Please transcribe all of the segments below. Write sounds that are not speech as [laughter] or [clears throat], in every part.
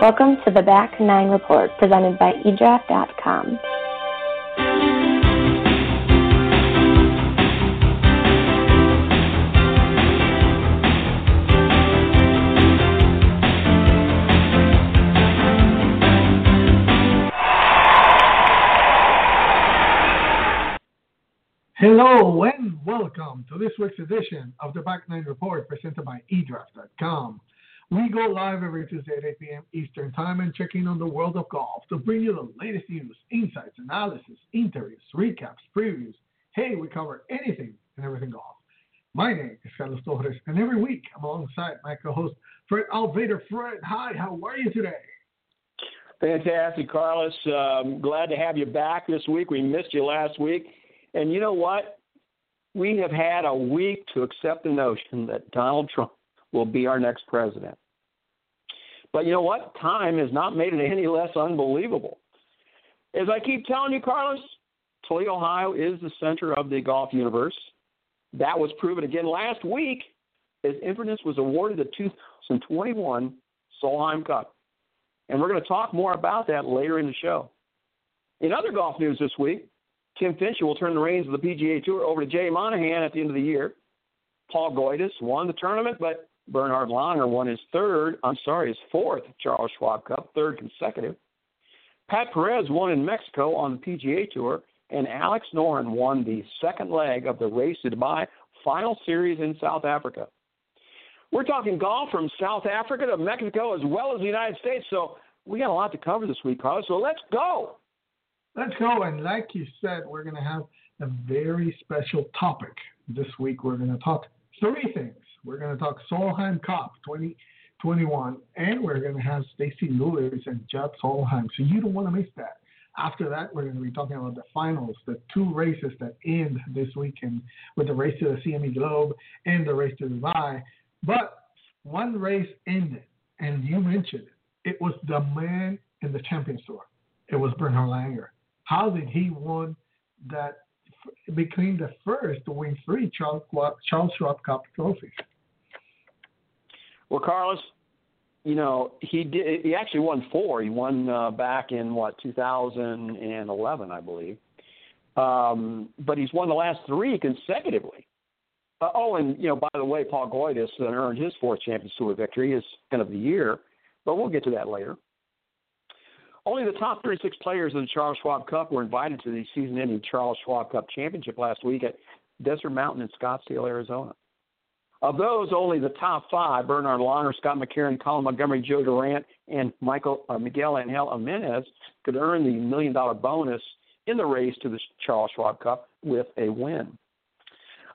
Welcome to the Back Nine Report presented by eDraft.com. Hello and welcome to this week's edition of the Back Nine Report presented by eDraft.com. We go live every Tuesday at 8 p.m. Eastern Time and check in on the world of golf to bring you the latest news, insights, analysis, interviews, recaps, previews. Hey, we cover anything and everything golf. My name is Carlos Torres, and every week I'm alongside my co-host Fred Altvater. Fred, hi, how are you today? Fantastic, Carlos. Um, glad to have you back this week. We missed you last week. And you know what? We have had a week to accept the notion that Donald Trump will be our next president. But you know what? Time has not made it any less unbelievable. As I keep telling you, Carlos, Toledo, Ohio is the center of the golf universe. That was proven again last week as Inverness was awarded the 2021 Solheim Cup. And we're going to talk more about that later in the show. In other golf news this week, Tim Finchem will turn the reins of the PGA Tour over to Jay Monahan at the end of the year. Paul Goydos won the tournament, but Bernhard Langer won his third, I'm sorry, his fourth Charles Schwab Cup, third consecutive. Pat Perez won in Mexico on the PGA Tour, and Alex Noren won the second leg of the Race to Dubai final series in South Africa. We're talking golf from South Africa to Mexico as well as the United States, so we got a lot to cover this week, Carlos. So let's go. Let's go. And like you said, we're going to have a very special topic. This week, we're going to talk three things we're going to talk Solheim Cup 2021, and we're going to have Stacy Lewis and Judd Solheim. So you don't want to miss that. After that, we're going to be talking about the finals, the two races that end this weekend with the race to the CME Globe and the race to Dubai. But one race ended, and you mentioned it. It was the man in the Champions Tour. It was Bernhard Langer. How did he win that? Became the first to win three Charles, Charles Schwab Cup trophies. Well, Carlos, you know he did. He actually won four. He won uh, back in what 2011, I believe. Um, but he's won the last three consecutively. Uh, oh, and you know, by the way, Paul Goydos earned his fourth Champions Tour victory, his end of the year. But we'll get to that later. Only the top 36 players in the Charles Schwab Cup were invited to the season-ending Charles Schwab Cup Championship last week at Desert Mountain in Scottsdale, Arizona. Of those, only the top five, Bernhard Langer, Scott McCarron, Colin Montgomerie, Joe Durant, and Michael uh, Miguel Angel Jimenez, could earn the million dollar bonus in the race to the Charles Schwab Cup with a win.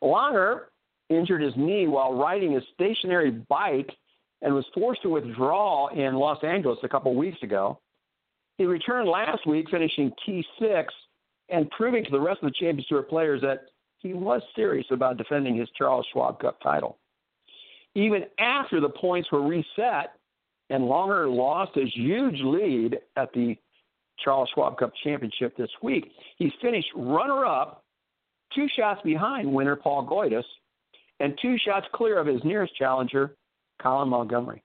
Langer injured his knee while riding a stationary bike and was forced to withdraw in Los Angeles a couple weeks ago. He returned last week, finishing T6 and proving to the rest of the Champions Tour players that he was serious about defending his Charles Schwab Cup title. Even after the points were reset and Langer lost his huge lead at the Charles Schwab Cup Championship this week, he finished runner up, two shots behind winner Paul Goydos, and two shots clear of his nearest challenger, Colin Montgomerie.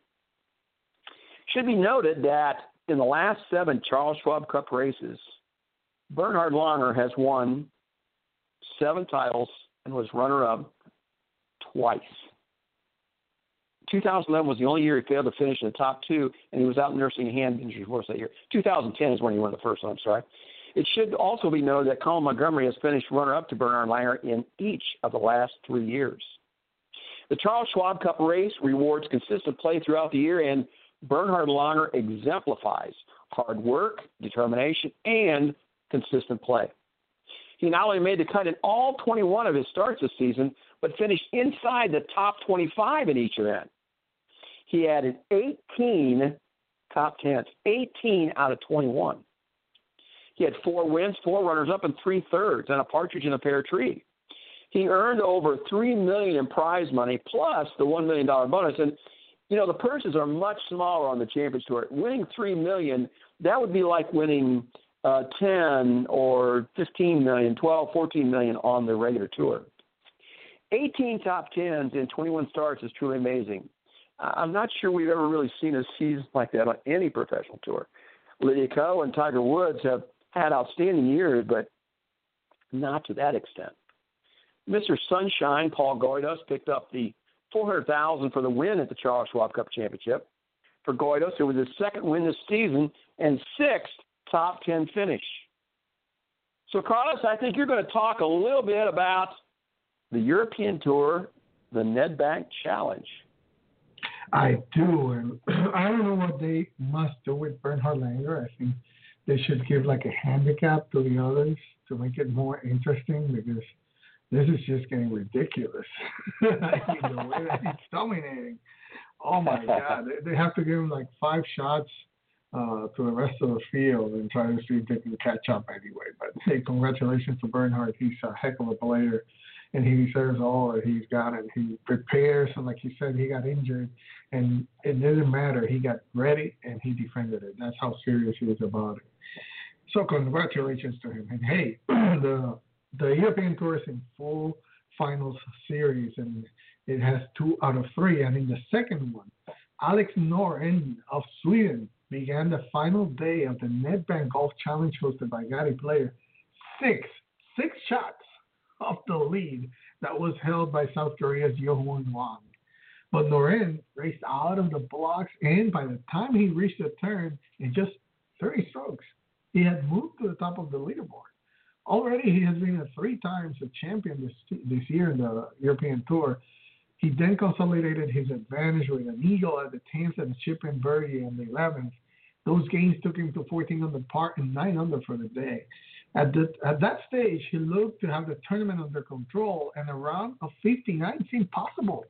Should be noted that in the last seven Charles Schwab Cup races, Bernhard Langer has won seven titles and was runner up twice. 2011 was the only year he failed to finish in the top two, and he was out nursing a hand injury for that year. 2010 is when he won the first one, I'm sorry. It should also be noted that Colin Montgomerie has finished runner up to Bernhard Langer in each of the last three years. The Charles Schwab Cup race rewards consistent play throughout the year, and Bernhard Langer exemplifies hard work, determination, and consistent play. He not only made the cut in all 21 of his starts this season, but finished inside the top 25 in each event. He added 18 top 10s, 18 out of 21. He had four wins, four runners up, and three thirds, and a partridge in a pear tree. He earned over three million in prize money plus the one million dollar bonus. And you know the purses are much smaller on the Champions Tour. Winning three million, that would be like winning uh, 10 or 15 million, 12, 14 million on the regular tour. 18 top 10s in 21 starts is truly amazing. I'm not sure we've ever really seen a season like that on any professional tour. Lydia Ko and Tiger Woods have had outstanding years, but not to that extent. Mr. Sunshine, Paul Goydos, picked up the 400000 for the win at the Charles Schwab Cup Championship. For Goydos, it was his second win this season and sixth top 10 finish. So, Carlos, I think you're going to talk a little bit about the European Tour, the Nedbank Challenge. I do, and [clears throat] I don't know what they must do with Bernhard Langer. I think they should give like a handicap to the others to make it more interesting because this is just getting ridiculous. the way that he's dominating. Oh my God! They, they have to give him like five shots uh, to the rest of the field and try to see if they can catch up anyway. But hey, congratulations to Bernhard. He's a heck of a player and he deserves all that he's got. And he prepares, and like you said, he got injured, and it didn't matter. He got ready and he defended it. That's how serious he is about it. So congratulations to him. And hey, [clears throat] the the European Tour is in full finals series, and it has two out of three. And in the second one, Alex Noren of Sweden began the final day of the Nedbank Golf Challenge hosted by Gary Player. Six, six shots of the lead that was held by South Korea's Yohun Wang. But Noren raced out of the blocks, and by the time he reached the turn, in just 30 strokes, he had moved to the top of the leaderboard. Already, he has been a three times a champion this this year in the European Tour. He then consolidated his advantage with an eagle at the 10th and a chip in birdie on the 11th. Those gains took him to 14 under par and 9 under for the day. At, the, at that stage, he looked to have the tournament under control, and a round of 59 seemed possible.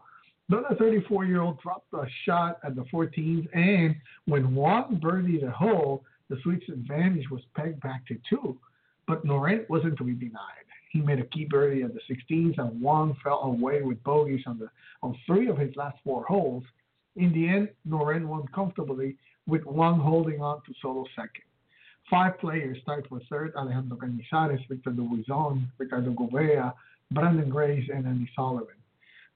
But the 34 year old dropped a shot at the 14th, and when Wang birdied the hole, the Swede's advantage was pegged back to two. But Noren wasn't to be denied. He made a key birdie at the 16th, and Wang fell away with bogeys on, the, on three of his last four holes. In the end, Noren won comfortably, with Wang holding on to solo second. Five players tied for third Alejandro Canizares, Victor Dubuisson, Ricardo Gouveia, Branden Grace, and Andy Sullivan.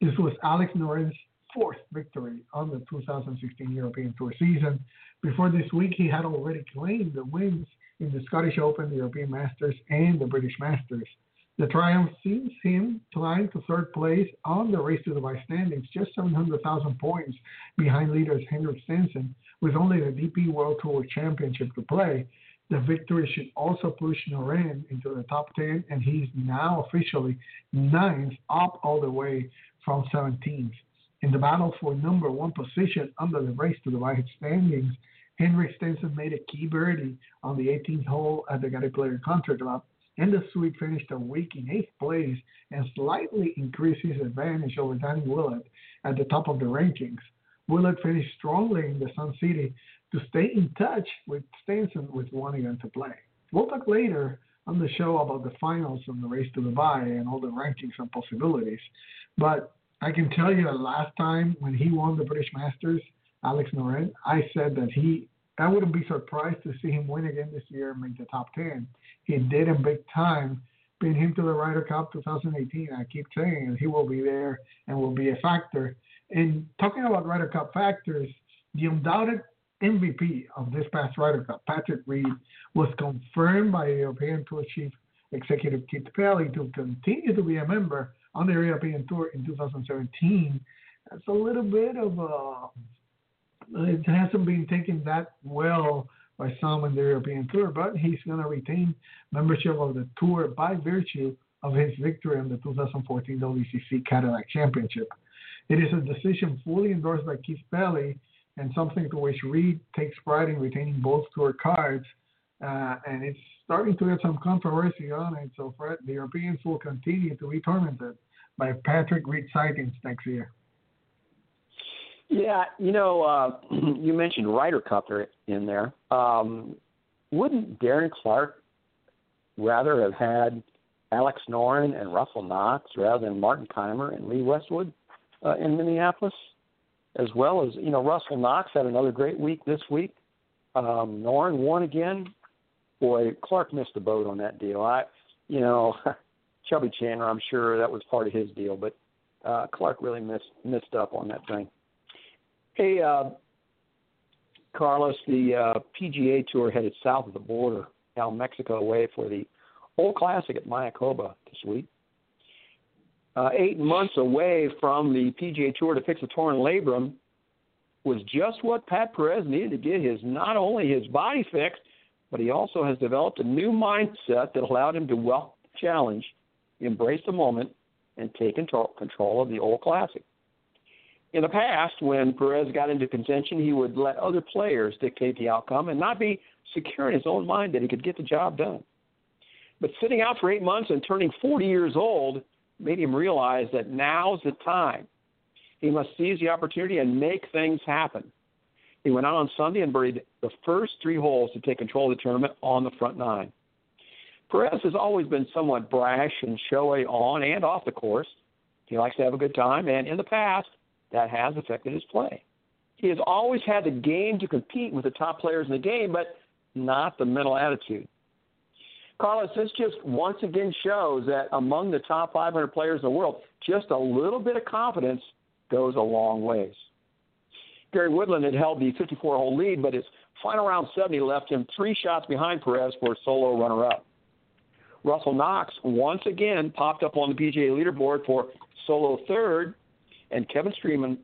This was Alex Noren's fourth victory on the 2016 European Tour season. Before this week, he had already claimed the wins in the Scottish Open, the European Masters, and the British Masters. The triumph sees him climb to third place on the Race to Dubai standings, just 700,000 points behind leaders Henrik Stenson, with only the DP World Tour Championship to play. The victory should also push Noren into the top 10, and he's now officially ninth, up all the way from 17th. In the battle for number one position under the race to Dubai standings, Henrik Stenson made a key birdie on the 18th hole at the Gary Player Country Club, and the Swede finished a week in eighth place and slightly increased his advantage over Danny Willett at the top of the rankings. Willett finished strongly in the Sun City to stay in touch with Stenson with one event to play. We'll talk later on the show about the finals and the race to Dubai and all the rankings and possibilities. But I can tell you that last time when he won the British Masters, Alex Noren, I said that he I wouldn't be surprised to see him win again this year and make the top ten. He did in big time. Bring him to the Ryder Cup 2018. I keep saying he will be there and will be a factor. And talking about Ryder Cup factors, the undoubted MVP of this past Ryder Cup, Patrick Reed, was confirmed by European Tour Chief Executive Keith Pelley to continue to be a member on the European Tour in 2017. That's a little bit of a. It hasn't been taken that well by some in the European Tour, but he's going to retain membership of the tour by virtue of his victory in the 2014 WGC Cadillac Championship. It is a decision fully endorsed by Keith Pelley and something to which Reed takes pride in retaining both tour cards. Uh, and it's starting to get some controversy on it. So Fred, the Europeans will continue to be tormented by Patrick Reed sightings next year. Yeah, you know, uh, [clears throat] you mentioned Ryder Cup in there. Um, wouldn't Darren Clarke rather have had Alex Noren and Russell Knox rather than Martin Kaymer and Lee Westwood uh, in Minneapolis? as well as you know Russell Knox had another great week this week. Um, Noren won again. Boy, Clarke missed the boat on that deal. I, you know, [laughs] Chubby Chandler, I'm sure that was part of his deal, but uh, Clarke really missed missed up on that thing. Hey, uh, Carlos, the uh, PGA Tour headed south of the border, down Mexico way for the OHL Classic at Mayakoba this week. Uh, eight months away from the PGA Tour to fix a torn labrum was just what Pat Perez needed to get his not only his body fixed, but he also has developed a new mindset that allowed him to welcome the challenge, embrace the moment, and take control of the OHL Classic. In the past, when Perez got into contention, he would let other players dictate the outcome and not be secure in his own mind that he could get the job done. But sitting out for eight months and turning 40 years old made him realize that now's the time. He must seize the opportunity and make things happen. He went out on Sunday and birdied the first three holes to take control of the tournament on the front nine. Perez has always been somewhat brash and showy on and off the course. He likes to have a good time, and in the past, that has affected his play. He has always had the game to compete with the top players in the game, but not the mental attitude. Carlos, this just once again shows that among the top 500 players in the world, just a little bit of confidence goes a long ways. Gary Woodland had held the 54 hole lead, but his final round 70 left him three shots behind Perez for a solo runner up. Russell Knox once again popped up on the PGA leaderboard for solo third, and Kevin Streelman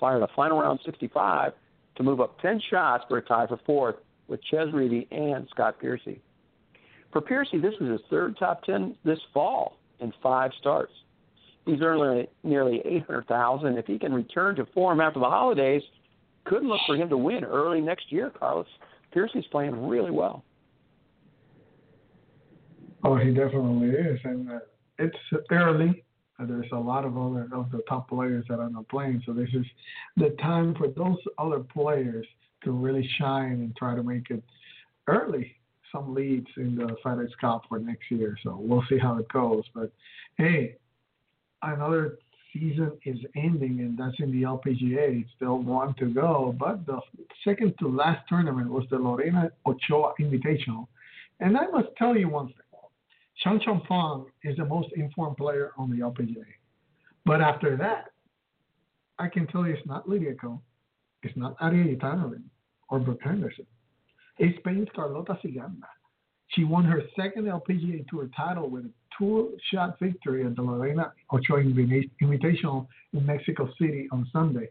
fired a final round 65 to move up 10 shots for a tie for fourth with Chez Reavie and Scott Piercy. For Piercy, this was his third top 10 this fall in five starts. He's earned nearly 800000 If he can return to form after the holidays, could look for him to win early next year, Carlos. Piercy's playing really well. Oh, he definitely is. And uh, it's early. There's a lot of other of the top players that are not playing, so this is the time for those other players to really shine and try to make it early. Some leads in the FedEx Cup for next year, so we'll see how it goes. But hey, another season is ending, and that's in the LPGA. It's still one to go, but the second to last tournament was the Lorena Ochoa Invitational, and I must tell you one thing. Shanshan Feng is the most informed player on the LPGA. But after that, I can tell you it's not Lydia Ko, it's not Ariya Jutanugarn or Brooke Henderson. It's Spain's Carlota Ciganda. She won her second LPGA Tour title with a two-shot victory at the Lorena Ochoa Invitational in Mexico City on Sunday.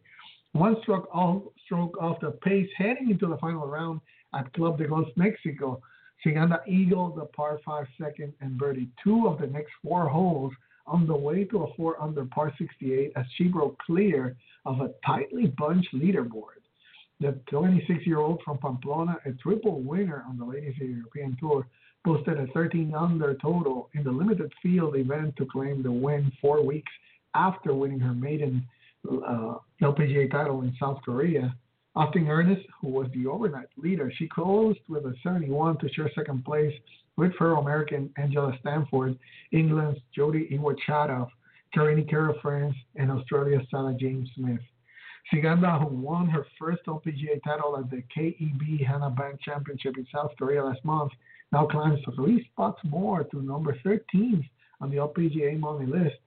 One stroke off, stroke off the pace heading into the final round at Club de Golf Mexico Ciganda eagled the par 5 second and birdied two of the next four holes on the way to a 4 under par 68 as she broke clear of a tightly bunched leaderboard. The 26 year old from Pamplona, a triple winner on the Ladies European Tour, posted a 13 under total in the limited field event to claim the win four weeks after winning her maiden uh, LPGA title in South Korea. Austin Ernst, who was the overnight leader, she closed with a 71 to share second place with fellow American Angela Stanford, England's Jodi Ewart Shadoff, Karine Kerr-France, and Australia's Sarah Jane Smith. Ciganda, who won her first LPGA title at the KEB Hana Bank Championship in South Korea last month, now climbs three spots more to number 13 on the LPGA money list.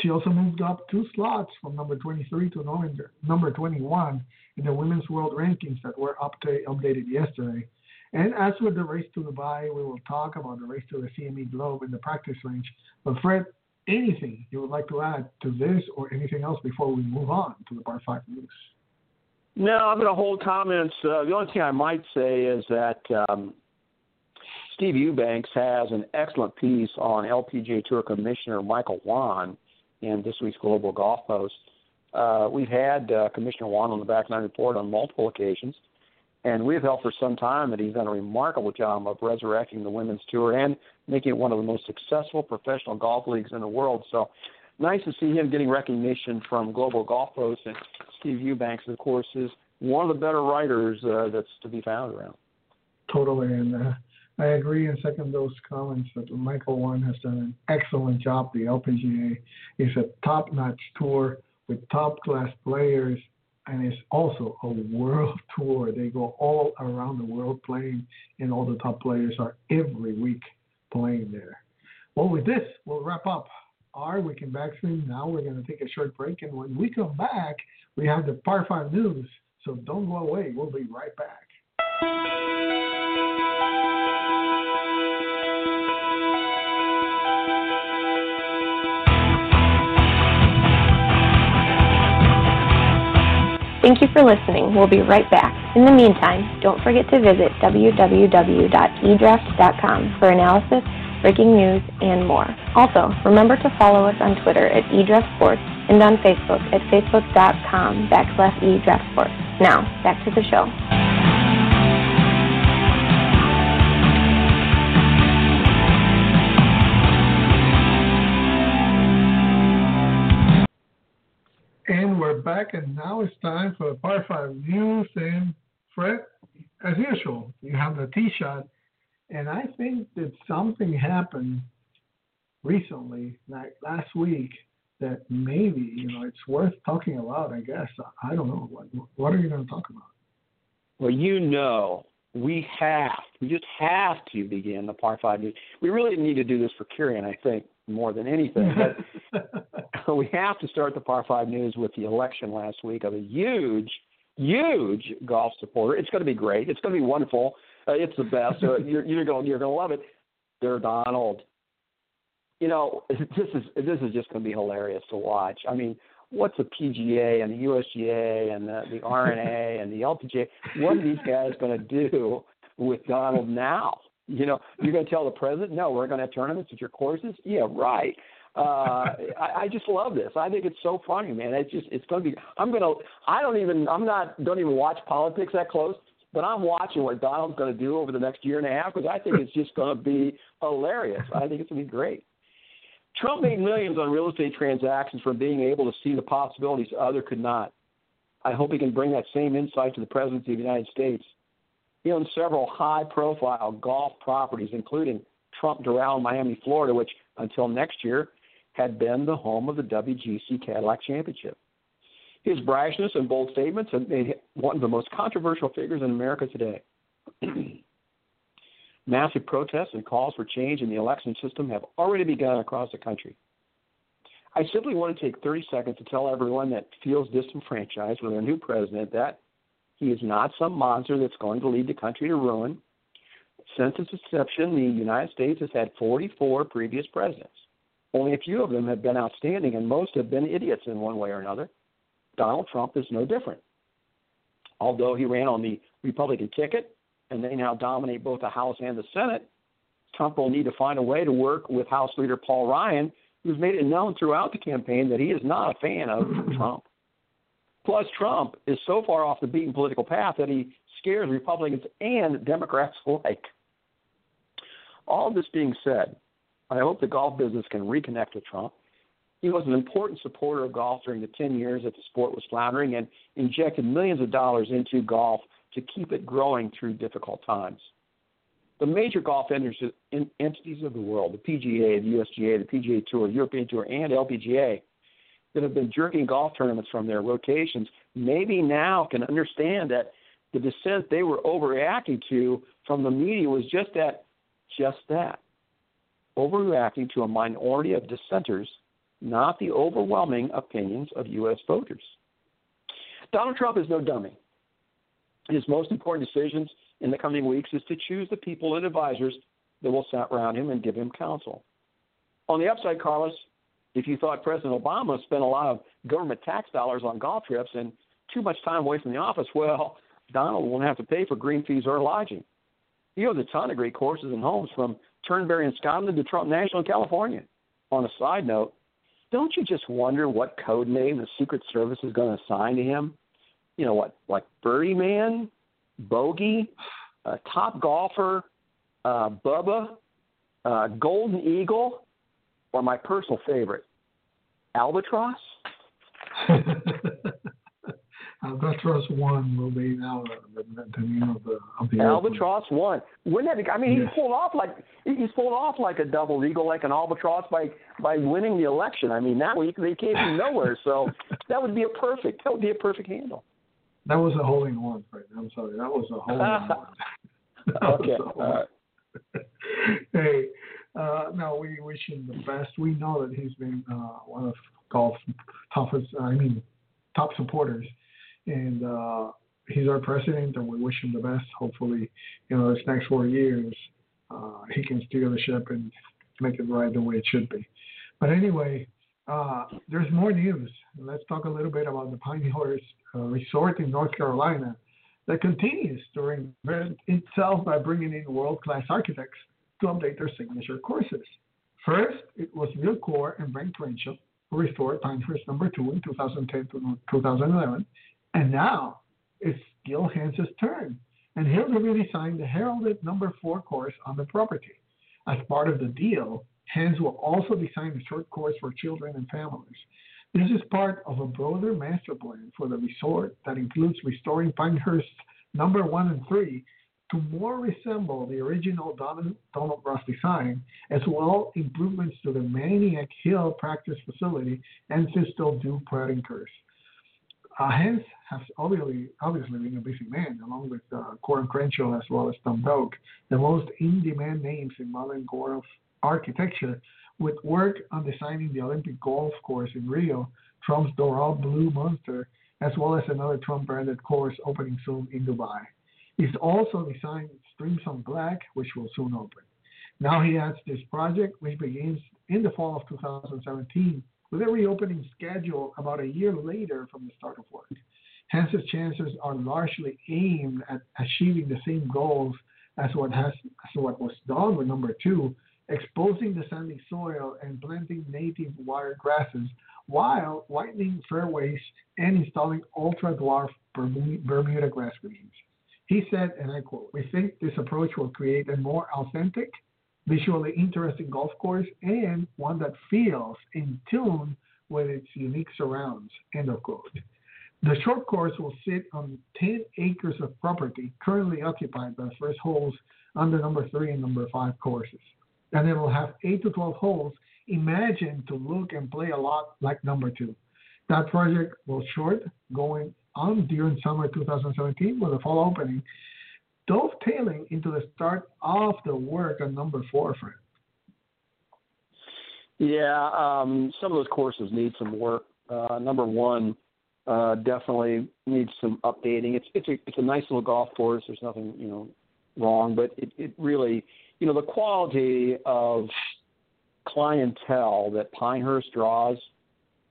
She also moved up two slots from number 23 to number, number 21 in the women's world rankings that were update, updated yesterday. And as with the race to Dubai, we will talk about the race to the CME Globe in the practice range. But Fred, anything you would like to add to this or anything else before we move on to the par five news? No, I'm going to hold comments. Uh, the only thing I might say is that um, Steve Eubanks has an excellent piece on LPGA Tour Commissioner Michael Whan in this week's Global Golf Post. Uh, we've had uh, Commissioner Whan on the Back Nine Report on multiple occasions, and we've held for some time that he's done a remarkable job of resurrecting the women's tour and making it one of the most successful professional golf leagues in the world. So nice to see him getting recognition from Global Golf Post. And Steve Eubanks, of course, is one of the better writers uh, that's to be found around. Totally, and uh, I agree and second those comments that Michael Whan has done an excellent job. The LPGA is a top-notch tour with top-class players, and it's also a world [laughs] tour. They go all around the world playing, and all the top players are every week playing there. Well, with this, we'll wrap up our Weekend Backstream. Now we're going to take a short break, and when we come back, we have the Par 5 news. So don't go away. We'll be right back. Thank you for listening. We'll be right back. In the meantime, don't forget to visit www.edraft.com for analysis, breaking news, and more. Also, remember to follow us on Twitter at eDraftSports and on Facebook at facebook.com backslash eDraftSports. Now, back to the show. Back, and now it's time for the Par 5 news. And Fred, as usual, you have the tee shot. And I think that something happened recently, like last week, that maybe, you know, it's worth talking about, I guess. I don't know. What, what are you going to talk about? Well, you know, we have, we just have to begin the Par 5 news. We really need to do this for Kieran, I think, more than anything. But [laughs] [laughs] we have to start the Par 5 news with the election last week of a huge, huge golf supporter. It's going to be great. It's going to be wonderful. Uh, it's the best. Uh, [laughs] you're you're going you're going to love it. They're Donald. You know, this is this is just going to be hilarious to watch. I mean, what's the PGA and the USGA and the, the R&A and the LPGA? What are these guys going to do with Donald now? You know, you're going to tell the president, no, we're going to have tournaments at your courses? Yeah, right. Uh, [laughs] I, I just love this. I think it's so funny, man. It's just, it's going to be, I'm going to, I don't even, I'm not, don't even watch politics that close, but I'm watching what Donald's going to do over the next year and a half because I think it's just going to be hilarious. I think it's going to be great. Trump made millions on real estate transactions from being able to see the possibilities other could not. I hope he can bring that same insight to the presidency of the United States. He owns several high profile golf properties, including Trump Doral Miami, Florida, which until next year had been the home of the WGC Cadillac Championship. His brashness and bold statements have made him one of the most controversial figures in America today. [clears throat] Massive protests and calls for change in the election system have already begun across the country. I simply want to take 30 seconds to tell everyone that feels disenfranchised with our new president that he is not some monster that's going to lead the country to ruin. Since its inception, the United States has had 44 previous presidents. Only a few of them have been outstanding, and most have been idiots in one way or another. Donald Trump is no different. Although he ran on the Republican ticket and they now dominate both the House and the Senate, Trump will need to find a way to work with House Leader Paul Ryan, who's made it known throughout the campaign that he is not a fan of Trump. Plus, Trump is so far off the beaten political path that he scares Republicans and Democrats alike. All this being said, I hope the golf business can reconnect with Trump. He was an important supporter of golf during the 10 years that the sport was floundering and injected millions of dollars into golf to keep it growing through difficult times. The major golf entities of the world, the PGA, the USGA, the PGA Tour, European Tour, and LPGA, that have been jerking golf tournaments from their rotations, maybe now can understand that the dissent they were overreacting to from the media was just that, just that, overreacting to a minority of dissenters, not the overwhelming opinions of U.S. voters. Donald Trump is no dummy. His most important decisions in the coming weeks is to choose the people and advisors that will surround him and give him counsel. On the upside, Carlos, if you thought President Obama spent a lot of government tax dollars on golf trips and too much time away from the office, well, Donald won't have to pay for green fees or lodging. He owns a ton of great courses and homes from Turnberry in Scotland to Trump National in California. On a side note, don't you just wonder what code name the Secret Service is going to assign to him? You know what, like Birdie Man, Bogey, uh, Top Golfer, uh, Bubba, uh, Golden Eagle, or my personal favorite, Albatross. [laughs] Albatross one will be now the, the name of the of the Albatross one. Wouldn't that? Be, I mean, he's pulled off like he's pulled off like a double eagle, like an albatross by by winning the election. I mean, that week they came from nowhere, so [laughs] that would be a perfect. That would be a perfect handle. That was a hole in one, Fred. I'm sorry. That was a hole in [laughs] one. okay. hey, Uh, no, we wish him the best. We know that he's been uh, one of golf's toughest, I mean, top supporters, and uh, he's our president, and we wish him the best. Hopefully, you know, this next four years, uh, he can steer the ship and make it right the way it should be. But anyway, uh, there's more news. Let's talk a little bit about the Pinehurst uh, Resort in North Carolina that continues to reinvent itself by bringing in world-class architects update their signature courses. First, it was Bill Coore and Ben Crenshaw who restored Pinehurst number two in 2010 to 2011, and now it's Gil Hanse's turn, and he'll redesign the heralded number four course on the property. As part of the deal, Hanse will also design a short course for children and families. This is part of a broader master plan for the resort that includes restoring Pinehurst number one and three to more resemble the original Donald, Donald design, as well improvements to the Maniac Hill practice facility and Thistle Dhu Putting course. Uh, Hanse has obviously, obviously been a busy man, along with uh, Coore and Crenshaw as well as Tom Doak, the most in-demand names in modern golf architecture, with work on designing the Olympic golf course in Rio, Trump's Doral Blue Monster, as well as another Trump-branded course opening soon in Dubai. He's also designed Streamsong Black, which will soon open. Now he adds this project, which begins in the fall of 2017, with a reopening schedule about a year later from the start of work. Hence, his chances are largely aimed at achieving the same goals as what has as what was done with number two, exposing the sandy soil and planting native wild grasses while whitening fairways and installing ultra dwarf Bermuda grass greens. He said, and I quote, We think this approach will create a more authentic, visually interesting golf course and one that feels in tune with its unique surrounds. End of quote. The short course will sit on 10 acres of property currently occupied by first holes on the number three and number five courses. And it will have 8 to 12 holes imagined to look and play a lot like number two. That project will short, going on during summer 2017 with a fall opening, dovetailing into the start of the work on number four, Fred. Yeah, um, some of those courses need some work. Uh, number one uh, definitely needs some updating. It's it's a it's a nice little golf course. There's nothing you know wrong, but it it really you know the quality of clientele that Pinehurst draws.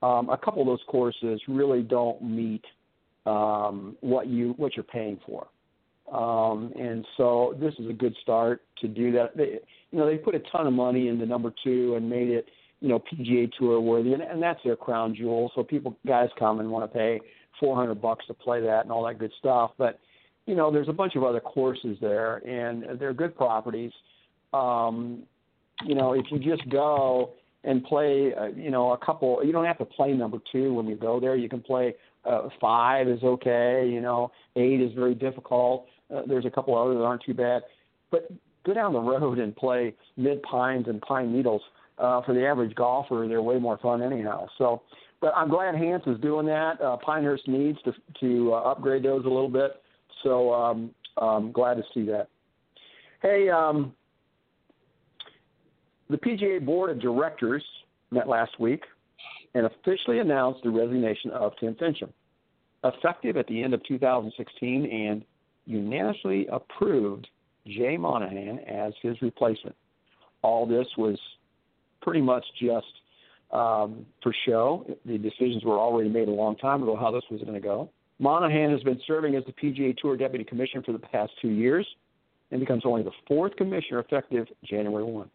Um, a couple of those courses really don't meet um, what you what you're paying for. Um, and so this is a good start to do that. They, you know, they put a ton of money into number two and made it, you know, PGA Tour worthy, and, and that's their crown jewel. So people, guys, come and want to pay 400 bucks to play that and all that good stuff. But you know, there's a bunch of other courses there, and they're good properties. Um, you know, if you just go and play, uh, you know, a couple, you don't have to play number two when you go there. You can play uh, five is okay. You know, eight is very difficult. Uh, there's a couple others that aren't too bad, but go down the road and play mid pines and pine needles. Uh, for the average golfer, they're way more fun anyhow. So, but I'm glad Hanse is doing that. Uh, Pinehurst needs to to uh, upgrade those a little bit. So um, I'm glad to see that. Hey, um, the PGA Board of Directors met last week and officially announced the resignation of Tim Finchem, effective at the end of 2016, and unanimously approved Jay Monahan as his replacement. All this was pretty much just um, for show. The decisions were already made a long time ago how this was going to go. Monahan has been serving as the PGA Tour Deputy Commissioner for the past two years and becomes only the fourth commissioner effective January 1.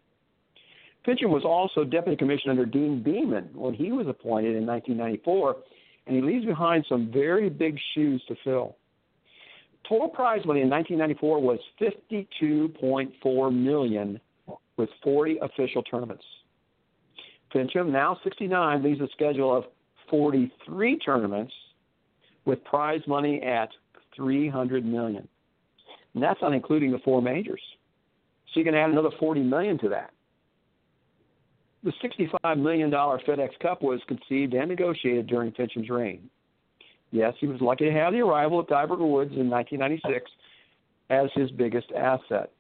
Finchem was also deputy commissioner under Deane Beman when he was appointed in 1994, and he leaves behind some very big shoes to fill. Total prize money in 1994 was 52.4 million, with 40 official tournaments. Finchem, now 69, leaves a schedule of 43 tournaments, with prize money at 300 million, and that's not including the four majors. So you can add another 40 million to that. The $65 million FedEx Cup was conceived and negotiated during Finchem's reign. Yes, he was lucky to have the arrival of Tiger Woods in 1996 as his biggest asset,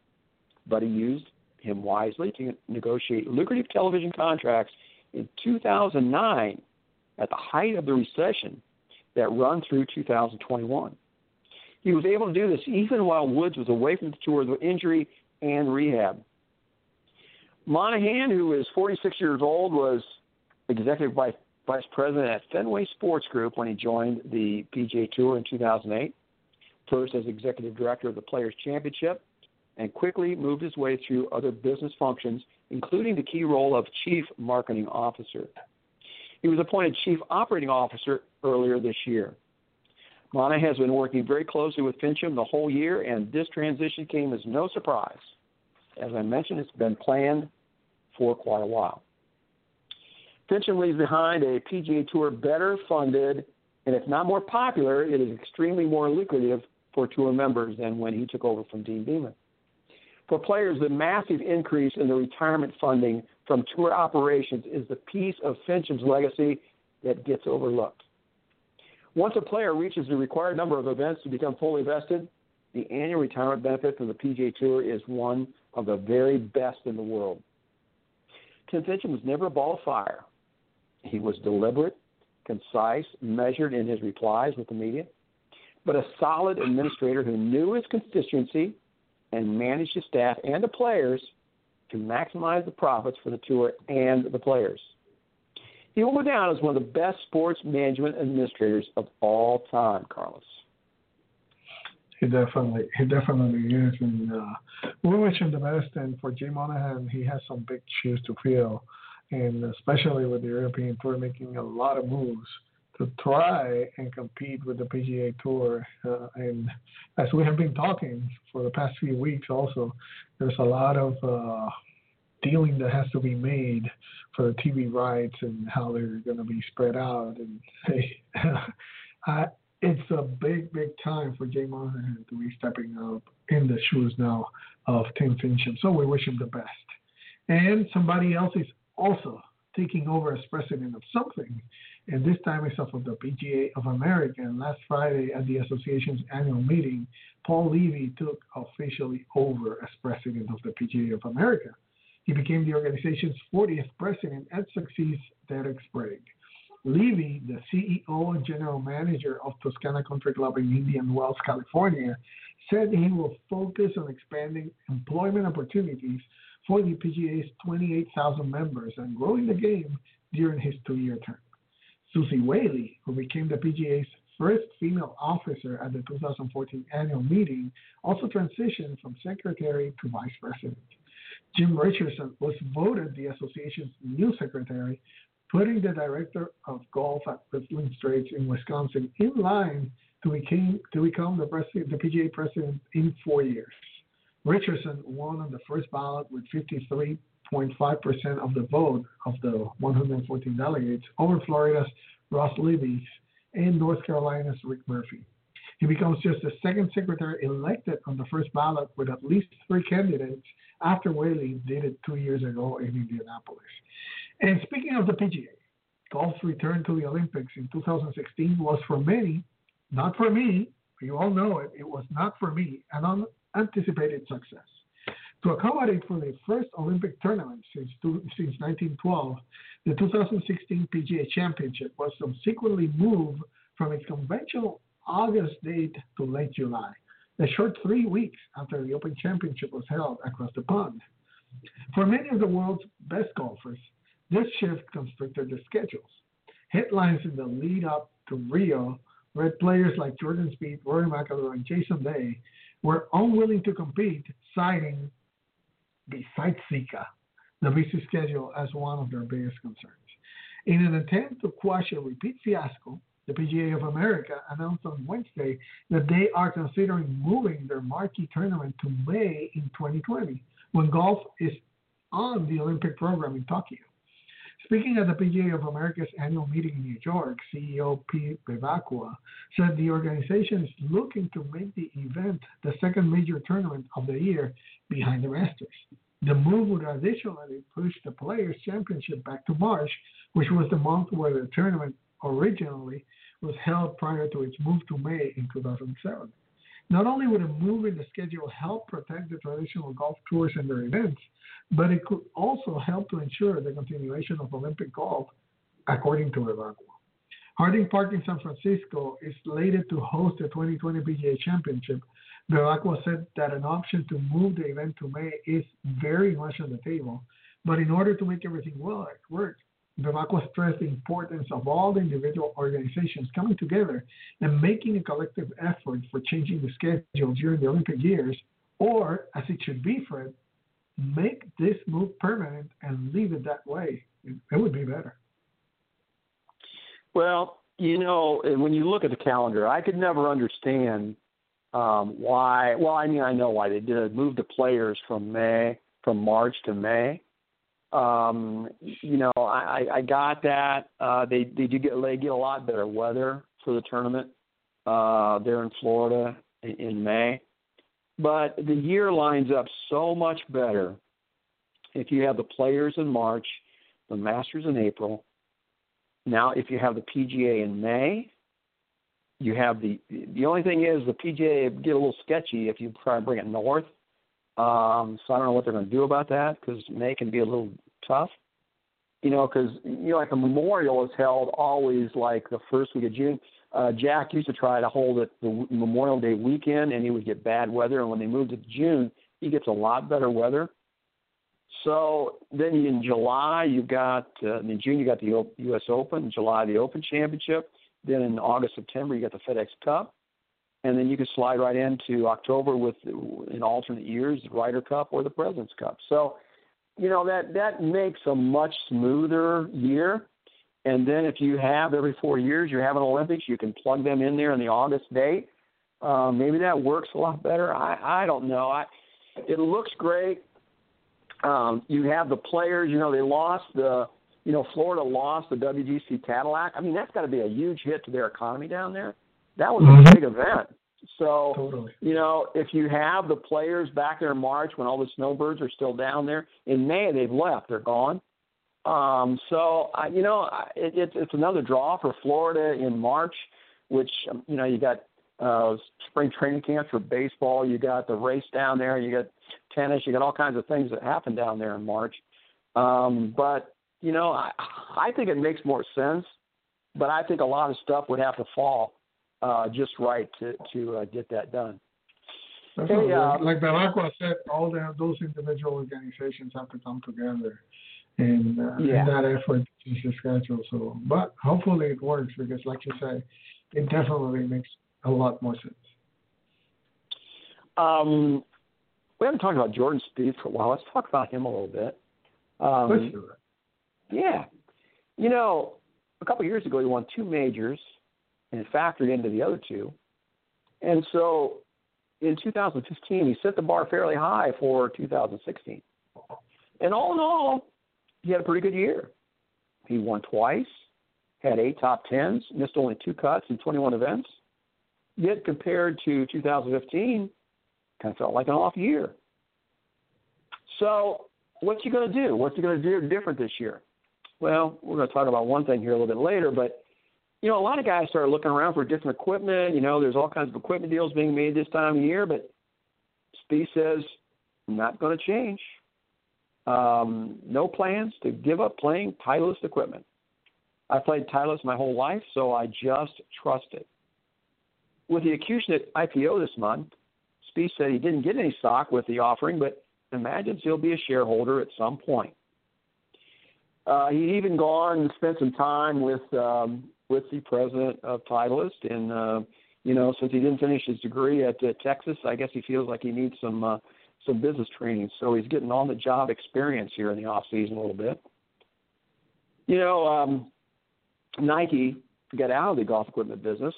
but he used him wisely to negotiate lucrative television contracts in 2009 at the height of the recession that run through 2021. He was able to do this even while Woods was away from the tour with injury and rehab. Monahan, who is 46 years old, was executive vice, vice president at Fenway Sports Group when he joined the PGA Tour in 2008. First as executive director of the Players Championship, and quickly moved his way through other business functions, including the key role of chief marketing officer. He was appointed chief operating officer earlier this year. Mana has been working very closely with Finchem the whole year, and this transition came as no surprise. As I mentioned, it's been planned for quite a while. Finchem leaves behind a PGA Tour better funded, and if not more popular, it is extremely more lucrative for tour members than when he took over from Deane Beman. For players, the massive increase in the retirement funding from tour operations is the piece of Finchem's legacy that gets overlooked. Once a player reaches the required number of events to become fully vested, the annual retirement benefit from the PGA Tour is one of the very best in the world. Tim was never a ball of fire. He was deliberate, concise, measured in his replies with the media, but a solid administrator who knew his constituency and managed his staff and the players to maximize the profits for the tour and the players. He will go down as one of the best sports management administrators of all time, Carlos. He definitely, he definitely is, and uh, we wish him the best. And for Jay Monahan, he has some big shoes to fill, and especially with the European Tour making a lot of moves to try and compete with the PGA Tour. Uh, and as we have been talking for the past few weeks, also there's a lot of uh, dealing that has to be made for the TV rights and how they're going to be spread out. And hey, [laughs] I, it's a big, big time for Jay Monahan to be stepping up in the shoes now of Tim Finchem. So we wish him the best. And somebody else is also taking over as president of something and this time it's off of the PGA of America. And last Friday at the association's annual meeting, Paul Levy took officially over as president of the PGA of America. He became the organization's 40th president and succeeds Derek Sprague. Levy, the CEO and general manager of Toscana Country Club in Indian Wells, California, said he will focus on expanding employment opportunities for the PGA's 28,000 members and growing the game during his two year term. Suzy Whaley, who became the PGA's first female officer at the 2014 annual meeting, also transitioned from secretary to vice president. Jim Richardson was voted the association's new secretary, putting the director of golf at Whistling Straits in Wisconsin in line to, became, to become the, the PGA president in four years. Richardson won on the first ballot with 53 0.5% of the vote of the 114 delegates over Florida's Ross Levis and North Carolina's Rick Murphy. He becomes just the second secretary elected on the first ballot with at least three candidates after Whaley did it two years ago in Indianapolis. And speaking of the PGA, golf's return to the Olympics in 2016 was for many, not for me, you all know it, it was not for me, an unanticipated success. To accommodate for the first Olympic tournament since, since 1912, the 2016 PGA Championship was subsequently moved from its conventional August date to late July, a short three weeks after the Open Championship was held across the pond. For many of the world's best golfers, this shift constricted their schedules. Headlines in the lead up to Rio read players like Jordan Spieth, Rory McIlroy, and Jason Day were unwilling to compete, citing besides Zika, the busy schedule as one of their biggest concerns. In an attempt to quash a repeat fiasco, the PGA of America announced on Wednesday that they are considering moving their marquee tournament to May in 2020, when golf is on the Olympic program in Tokyo. Speaking at the PGA of America's annual meeting in New York, CEO Pete Bevacqua said the organization is looking to make the event the second major tournament of the year behind the Masters. The move would additionally push the Players' Championship back to March, which was the month where the tournament originally was held prior to its move to May in 2007. Not only would a move in the schedule help protect the traditional golf tours and their events, but it could also help to ensure the continuation of Olympic golf, according to Bevacqua. Harding Park in San Francisco is slated to host the 2020 PGA Championship. Bevacqua said that an option to move the event to May is very much on the table, but in order to make everything work Bevacqua stressed the importance of all the individual organizations coming together and making a collective effort for changing the schedule during the Olympic years, or, as it should be, Fred, make this move permanent and leave it that way. It would be better. Well, you know, when you look at the calendar, I could never understand um, why. Well, I mean, I know why they did move the players from May, from March to May. Um, you know, I, I got that. Uh, they they do get they get a lot better weather for the tournament uh, there in Florida in, in May, but the year lines up so much better if you have the players in March, the Masters in April. Now, if you have the PGA in May, you have the the only thing is the PGA get a little sketchy if you try to bring it north um, so I don't know what they're going to do about that because May can be a little tough. You know, because you know, like a memorial is held always like the first week of June. Uh, Jack used to try to hold it the Memorial Day weekend, and he would get bad weather. And when they moved it to June, he gets a lot better weather. So then in July you got uh, in June you got the U.S. Open, July the Open Championship. Then in August September you got the FedEx Cup and then you can slide right into October with in alternate years the Ryder Cup or the President's Cup. So, you know that that makes a much smoother year. And then if you have every four years you have an Olympics, you can plug them in there in the August date. Um, maybe that works a lot better. I I don't know. I it looks great. Um, you have the players. You know they lost the. You know Florida lost the WGC Cadillac. I mean that's got to be a huge hit to their economy down there that was mm-hmm. a big event. So, totally. you know, if you have the players back there in March when all the snowbirds are still down there, in May they've left, they're gone. Um, so, I, you know, it, it's it's another draw for Florida in March, which um, you know you got uh, spring training camps for baseball, you got the race down there, you got tennis, you got all kinds of things that happen down there in March. Um, but you know, I, I think it makes more sense, but I think a lot of stuff would have to fall uh, just right to to uh, get that done. Hey, uh, like Bevacqua said, all the, those individual organizations have to come together in, uh, yeah. in that effort to change the schedule. So, but hopefully it works because, like you say, it definitely makes a lot more sense. Um, we haven't talked about Jordan Spieth for a while. Let's talk about him a little bit. Um, Let's do it. Yeah, you know, a couple of years ago he won two majors and factored into the other two. And so in 2015, he set the bar fairly high for 2016. And all in all, he had a pretty good year. He won twice, had eight top tens, missed only two cuts in 21 events. Yet compared to 2015, kind of felt like an off year. So what's he going to do? What's he going to do different this year? Well, we're going to talk about one thing here a little bit later, but you know, a lot of guys started looking around for different equipment. You know, there's all kinds of equipment deals being made this time of year, but Spieth says not going to change. Um, no plans to give up playing Titleist equipment. I played Titleist my whole life, so I just trust it. With the Acushnet IPO this month, Spieth said he didn't get any stock with the offering, but imagines he'll be a shareholder at some point. Uh, he'd even gone and spent some time with um, with the president of Titleist, and uh, you know, since he didn't finish his degree at uh, Texas, I guess he feels like he needs some uh, some business training. So he's getting on the job experience here in the off season a little bit. You know, um, Nike got out of the golf equipment business,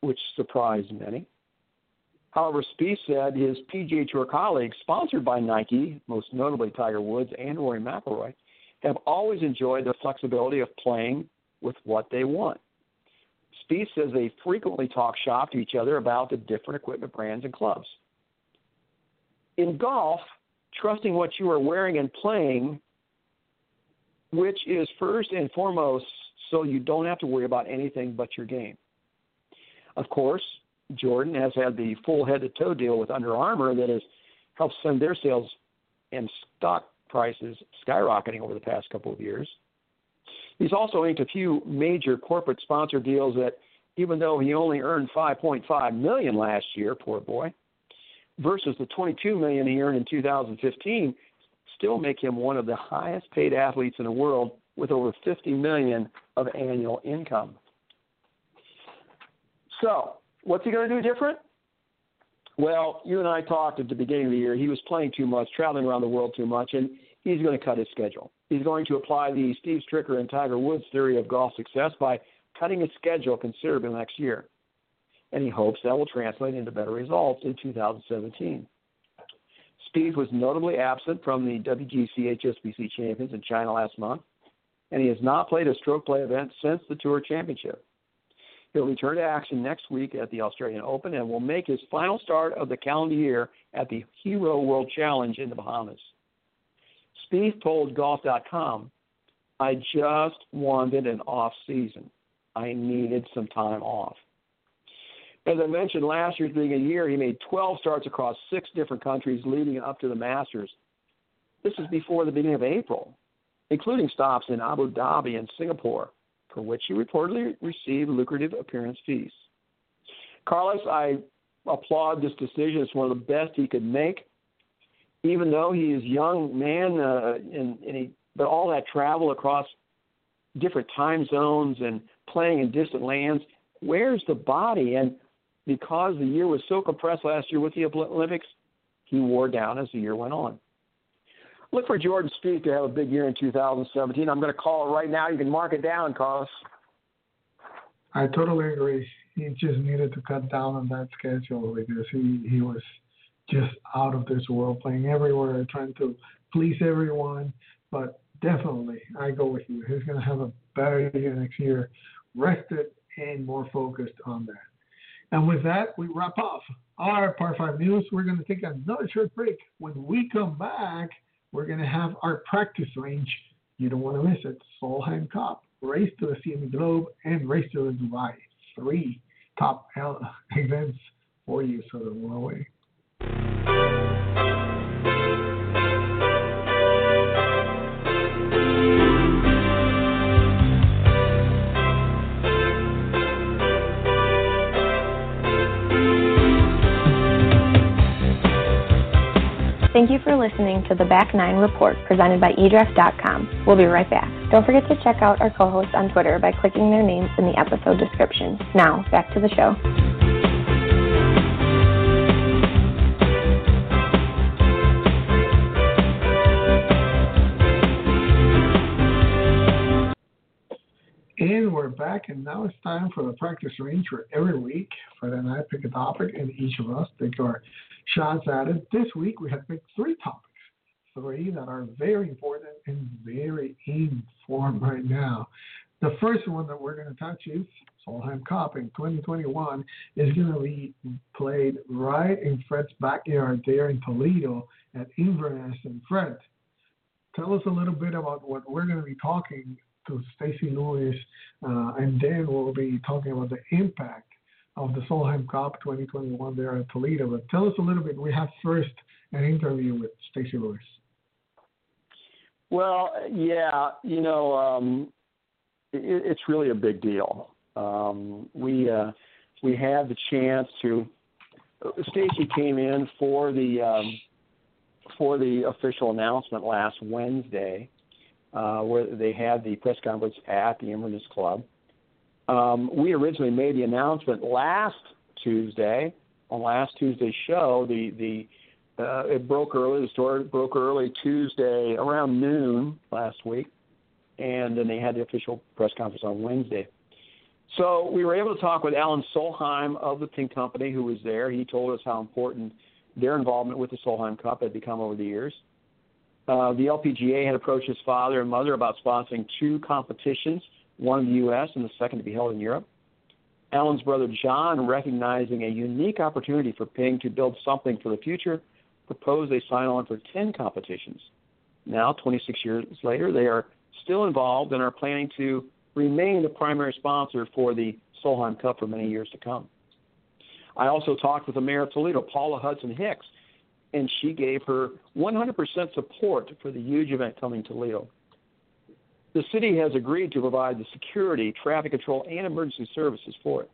which surprised many. However, Spieth said his PGA Tour colleagues, sponsored by Nike, most notably Tiger Woods and Rory McIlroy, have always enjoyed the flexibility of playing with what they want. Spieth says they frequently talk shop to each other about the different equipment brands and clubs. In golf, trusting what you are wearing and playing, which is first and foremost so you don't have to worry about anything but your game. Of course, Jordan has had the full head to toe deal with Under Armour that has helped send their sales and stock prices skyrocketing over the past couple of years. He's also inked a few major corporate sponsor deals that, even though he only earned 5.5 million last year, poor boy, versus the 22 million he earned in 2015, still make him one of the highest paid athletes in the world with over 50 million of annual income. So, what's he going to do different? Well, you and I talked at the beginning of the year. He was playing too much, traveling around the world too much, and he's going to cut his schedule. He's going to apply the Steve Stricker and Tiger Woods theory of golf success by cutting his schedule considerably next year. And he hopes that will translate into better results in 2017. Spieth was notably absent from the WGC HSBC Champions in China last month, and he has not played a stroke play event since the Tour Championship. He'll return to action next week at the Australian Open and will make his final start of the calendar year at the Hero World Challenge in the Bahamas. Spieth told Golf.com, I just wanted an off season. I needed some time off. As I mentioned, last year's being a year, he made 12 starts across six different countries leading up to the Masters. This is before the beginning of April, including stops in Abu Dhabi and Singapore, for which he reportedly received lucrative appearance fees. Carlos, I applaud this decision. It's one of the best he could make. Even though he is young man, uh, and, and he, but all that travel across different time zones and playing in distant lands where's the body. And because the year was so compressed last year with the Olympics, he wore down as the year went on. Look for Jordan Spieth to have a big year in 2017. I'm going to call it right now. You can mark it down, Carlos. I totally agree. He just needed to cut down on that schedule because he, he was just out of this world, playing everywhere, trying to please everyone. But definitely, I go with you. He's going to have a better year next year, rested and more focused on that. And with that, we wrap off our Par 5 news. We're going to take another short break. When we come back, we're going to have our practice range. You don't want to miss it. Solheim Cup, Race to the CME Globe, and Race to the Dubai. Three top uh, events for you, so don't go away. Thank you for listening to the Back Nine Report presented by eDraft.com. We'll be right back. Don't forget to check out our co-hosts on Twitter by clicking their names in the episode description. Now, back to the show. And we're back, and now it's time for the practice range for every week. Fred and I pick a topic, and each of us take our shots at it. This week we have picked three topics, three that are very important and very in form right now. The first one that we're going to touch is Solheim Cup in 2021 is going to be played right in Fred's backyard there in Toledo at Inverness and Fred. Tell us a little bit about what we're going to be talking to Stacy Lewis, uh, and we'll be talking about the impact of the Solheim Cup 2021 there at Toledo. But tell us a little bit. We have first an interview with Stacy Lewis. Well, yeah, you know, um, it, it's really a big deal. Um, we uh, we had the chance to. Stacy came in for the um, for the official announcement last Wednesday, uh, where they had the press conference at the Inverness Club. Um, we originally made the announcement last Tuesday on last Tuesday's show. The the uh, it broke early. The story broke early Tuesday around noon last week, and then they had the official press conference on Wednesday. So we were able to talk with Allan Solheim of the Ping Company, who was there. He told us how important their involvement with the Solheim Cup had become over the years. Uh, the LPGA had approached his father and mother about sponsoring two competitions one in the U.S. and the second to be held in Europe. Allan's brother John, recognizing a unique opportunity for Ping to build something for the future, proposed they sign on for 10 competitions. Now, 26 years later, they are still involved and are planning to remain the primary sponsor for the Solheim Cup for many years to come. I also talked with the mayor of Toledo, Paula Hudson Hicks, and she gave her 100% support for the huge event coming to Toledo. The city has agreed to provide the security, traffic control, and emergency services for it.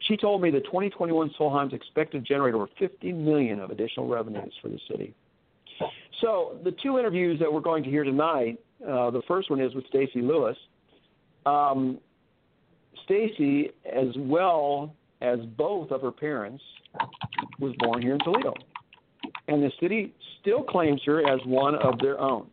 She told me that 2021 Solheim is expected to generate over 50 million of additional revenues for the city. So the two interviews that we're going to hear tonight, uh, the first one is with Stacy Lewis. Um, Stacy, as well as both of her parents, was born here in Toledo, and the city still claims her as one of their own.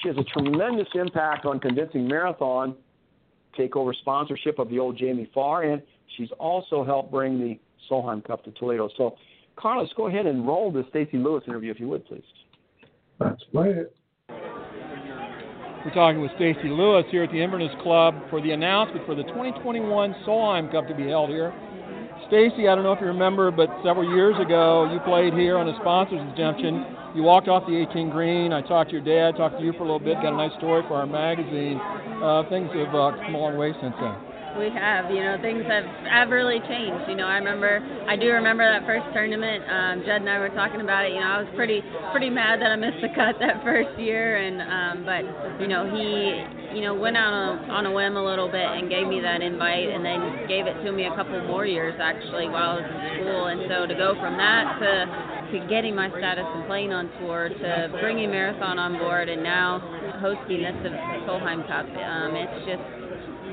She has a tremendous impact on convincing Marathon to take over sponsorship of the old Jamie Farr, and she's also helped bring the Solheim Cup to Toledo. So, Carlos, go ahead and roll the Stacy Lewis interview, if you would, please. Let's play it. We're talking with Stacy Lewis here at the Inverness Club for the announcement for the 2021 Solheim Cup to be held here. Stacy, I don't know if you remember, but several years ago you played here on a sponsors exemption you walked off the 18 green. I talked to your dad, talked to you for a little bit, got a nice story for our magazine. Uh, things have uh, come a long way since then. We have, you know, things have, have really changed. You know, I remember, I do remember that first tournament. Um, Judd and I were talking about it. You know, I was pretty, pretty mad that I missed the cut that first year, and um, but you know, he, you know, went out on a, on a whim a little bit and gave me that invite, and then gave it to me a couple more years actually while I was in school. And so to go from that to to getting my status and playing on tour to bringing marathon on board and now hosting this Solheim Cup. Um, it's just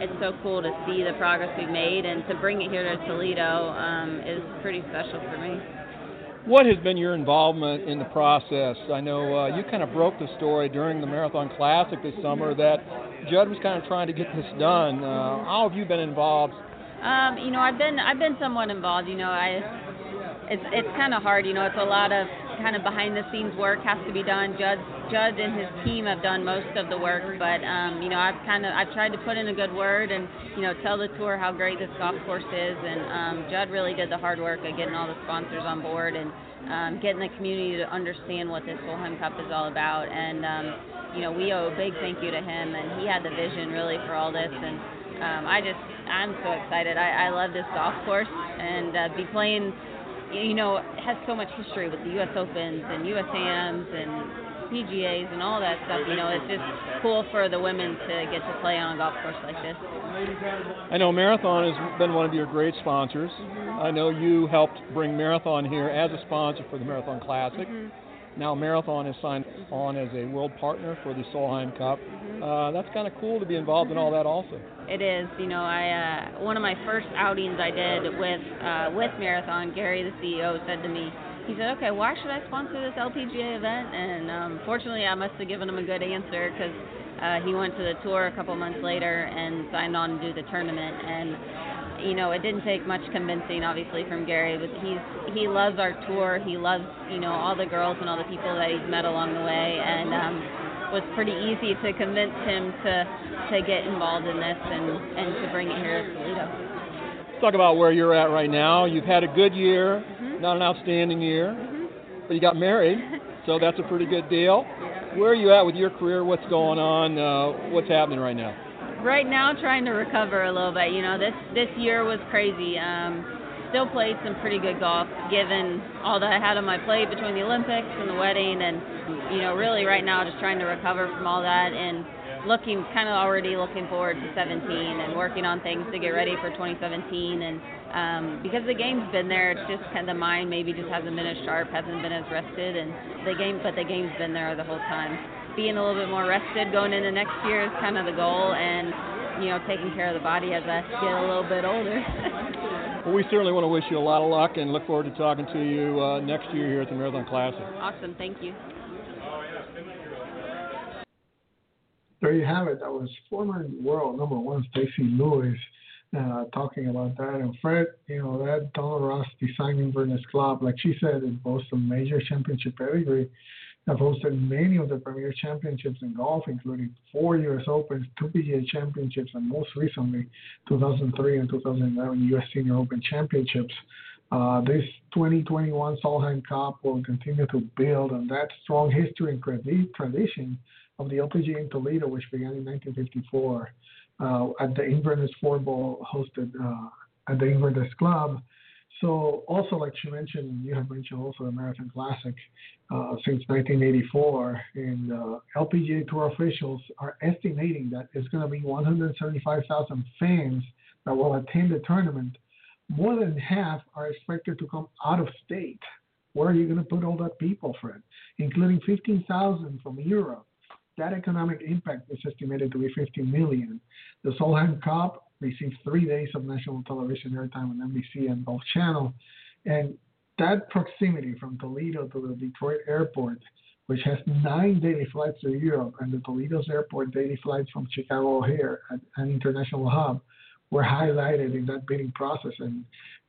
it's so cool to see the progress we've made and to bring it here to Toledo um, is pretty special for me. What has been your involvement in the process? I know uh, you kind of broke the story during the Marathon Classic this summer that Judd was kind of trying to get this done. Uh, how have you been involved? Um, you know, I've been I've been somewhat involved. You know, I it's it's kind of hard. You know, it's a lot of kind of behind the scenes work has to be done. Judd Judd and his team have done most of the work, but um, you know, I've kind of I've tried to put in a good word and you know tell the tour how great this golf course is. And um, Judd really did the hard work of getting all the sponsors on board and um, getting the community to understand what this Solheim Cup is all about. And um, you know, we owe a big thank you to him, and he had the vision really for all this. And um, I just I'm so excited. I, I love this golf course and uh, be playing you know, has so much history with the U.S. Opens and USAMs and PGAs and all that stuff. You know, it's just cool for the women to get to play on a golf course like this. I know Marathon has been one of your great sponsors. Mm-hmm. I know you helped bring Marathon here as a sponsor for the Marathon Classic. Mm-hmm. Now Marathon has signed on as a world partner for the Solheim Cup. Mm-hmm. Uh, that's kind of cool to be involved in all that also. It is. You know, I uh, one of my first outings I did with uh, with Marathon, Gary, the CEO, said to me, he said, "Okay, why should I sponsor this LPGA event?" And um, fortunately, I must have given him a good answer because uh, he went to the tour a couple months later and signed on to do the tournament. And you know, it didn't take much convincing, obviously, from Gary, but he's he loves our tour. He loves, you know, all the girls and all the people that he's met along the way, and um, was pretty easy to convince him to to get involved in this and and to bring it here to Toledo. Let's talk about where you're at right now. You've had a good year, mm-hmm. not an outstanding year, mm-hmm. but you got married, [laughs] so that's a pretty good deal. Where are you at with your career? What's going on? Uh, what's happening right now? Right now trying to recover a little bit. You know, this this year was crazy. Um, still played some pretty good golf given all that I had on my plate between the Olympics and the wedding, and you know, really right now just trying to recover from all that and looking kind of already looking forward to 17 and working on things to get ready for 2017 and um, because the game's been there it's just kind of the mind maybe just hasn't been as sharp hasn't been as rested and the game but the game's been there the whole time being a little bit more rested going into next year is kind of the goal, and you know, taking care of the body as I get a little bit older. [laughs] well, we certainly want to wish you a lot of luck and look forward to talking to you uh, next year here at the Marathon Classic. Awesome, thank you. There you have it. That was former world number one Stacy Lewis uh, talking about that. And Fred, you know, that Donald Ross Design Inverness Club, like she said, it boasts a major championship pedigree have hosted many of the premier championships in golf, including four U.S. Opens, two PGA championships, and most recently, 2003 and 2011 U.S. Senior Open championships. Uh, this 2021 Solheim Cup will continue to build on that strong history and tradition of the LPGA in Toledo, which began in 1954 uh, at the Inverness Four Ball hosted uh, at the Inverness Club. So also, like you mentioned, you have mentioned also the Marathon Classic uh, since 1984, and uh, LPGA Tour officials are estimating that it's going to be 175,000 fans that will attend the tournament. More than half are expected to come out of state. Where are you going to put all that people, Fred? Including 15,000 from Europe. That economic impact is estimated to be 50 million. The Solheim Cup received three days of national television airtime on NBC and Golf Channel. And that proximity from Toledo to the Detroit airport, which has nine daily flights to Europe, and the Toledo's airport daily flights from Chicago O'Hare, an international hub, were highlighted in that bidding process. And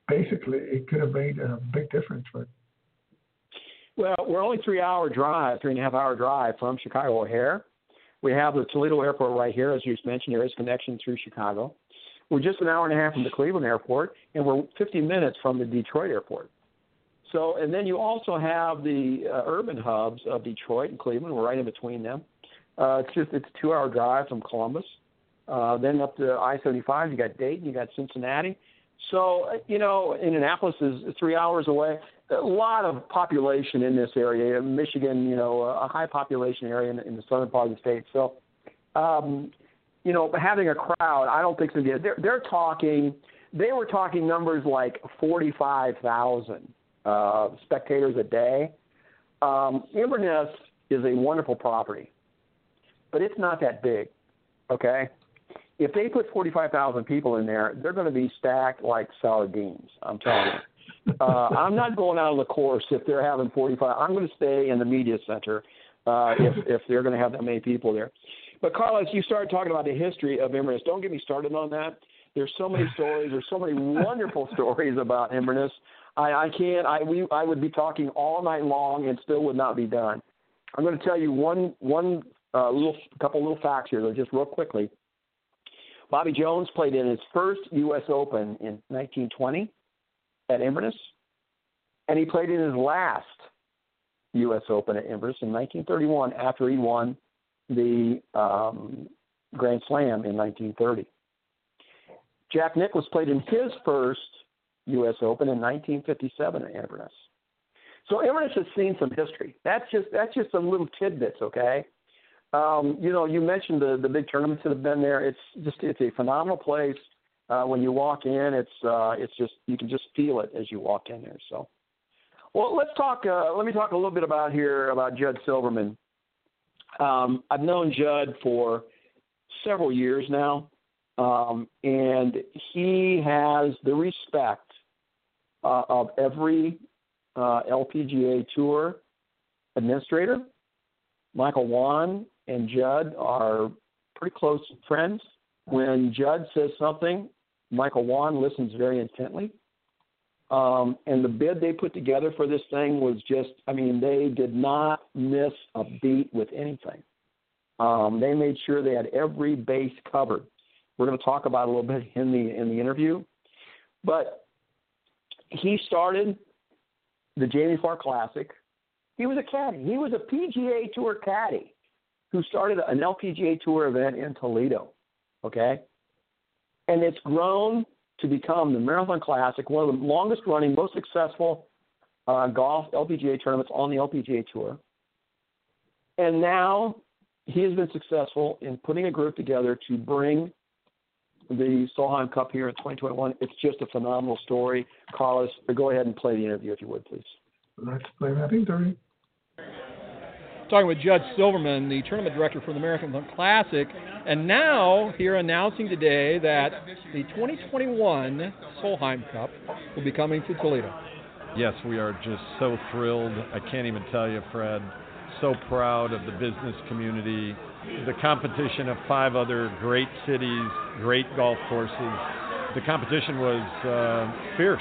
basically, it could have made a big difference for. Well, we're only three hour drive, three and a half hour drive from Chicago O'Hare. We have the Toledo airport right here, as you mentioned. There is connection through Chicago. We're just an hour and a half from the Cleveland airport, and we're 50 minutes from the Detroit airport. So, and then you also have the uh, urban hubs of Detroit and Cleveland. We're right in between them. Uh, it's just it's a two-hour drive from Columbus. Uh, then up to I-75, you got Dayton, you got Cincinnati. So, uh, you know, Indianapolis is three hours away. A lot of population in this area. Michigan, you know, a high population area in, in the southern part of the state. So, um, you know, having a crowd, I don't think so. They're, they're talking, they were talking numbers like 45,000 uh, spectators a day. Um, Inverness is a wonderful property, but it's not that big, okay? If they put 45,000 people in there, they're going to be stacked like sardines, I'm telling you. [laughs] uh, I'm not going out on the course if they're having 45. I'm going to stay in the media center uh, if [laughs] if they're going to have that many people there. But Carlos, you started talking about the history of Inverness. Don't get me started on that. There's so many [laughs] stories. There's so many wonderful stories about Inverness. I, I can't. I we I would be talking all night long and still would not be done. I'm going to tell you one one uh, little couple little facts here, though, just real quickly. Bobby Jones played in his first U.S. Open in 1920 at Inverness, and he played in his last U.S. Open at Inverness in 1931 after he won the um, Grand Slam in 1930. Jack Nicklaus played in his first U.S. Open in 1957 at Inverness. So Inverness has seen some history. That's just that's just some little tidbits, okay? Um, you know, you mentioned the the big tournaments that have been there. It's just it's a phenomenal place. Uh, when you walk in, it's uh, it's just you can just feel it as you walk in there. So, well, let's talk. Uh, let me talk a little bit about here about Judd Silverman. Um, I've known Judd for several years now, um, and he has the respect uh, of every uh, LPGA Tour administrator. Michael Whan and Judd are pretty close friends. When Judd says something, Michael Whan listens very intently. Um, and the bid they put together for this thing was just, I mean, they did not miss a beat with anything. Um, they made sure they had every base covered. We're going to talk about a little bit in the in the interview, but he started the Jamie Farr Classic. He was a caddy. He was a PGA Tour caddy who started an LPGA Tour event in Toledo. Okay, and it's grown to become the Marathon Classic, one of the longest running, most successful uh, golf LPGA tournaments on the LPGA Tour. And now he has been successful in putting a group together to bring the Solheim Cup here in 2021. It's just a phenomenal story. Carlos, go ahead and play the interview if you would, please. Let's play that interview talking with Judd Silverman, the tournament director for the American Classic, and now here announcing today that the 2021 Solheim Cup will be coming to Toledo. Yes, we are just so thrilled. I can't even tell you, Fred. So proud of the business community, the competition of five other great cities, great golf courses. The competition was uh, fierce.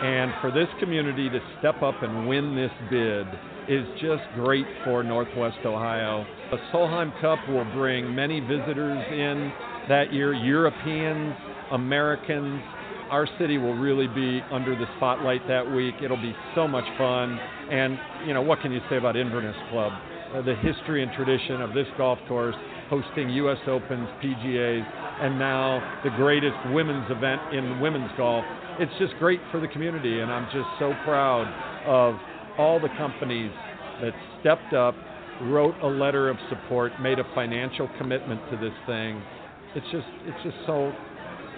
And for this community to step up and win this bid is just great for Northwest Ohio. The Solheim Cup will bring many visitors in that year, Europeans, Americans. Our city will really be under the spotlight that week. It'll be so much fun. And, you know, what can you say about Inverness Club? uh, the history and tradition of this golf course hosting U.S. Opens, PGAs, and now the greatest women's event in women's golf. It's just great for the community, and I'm just so proud of all the companies that stepped up, wrote a letter of support, made a financial commitment to this thing. It's just it's just so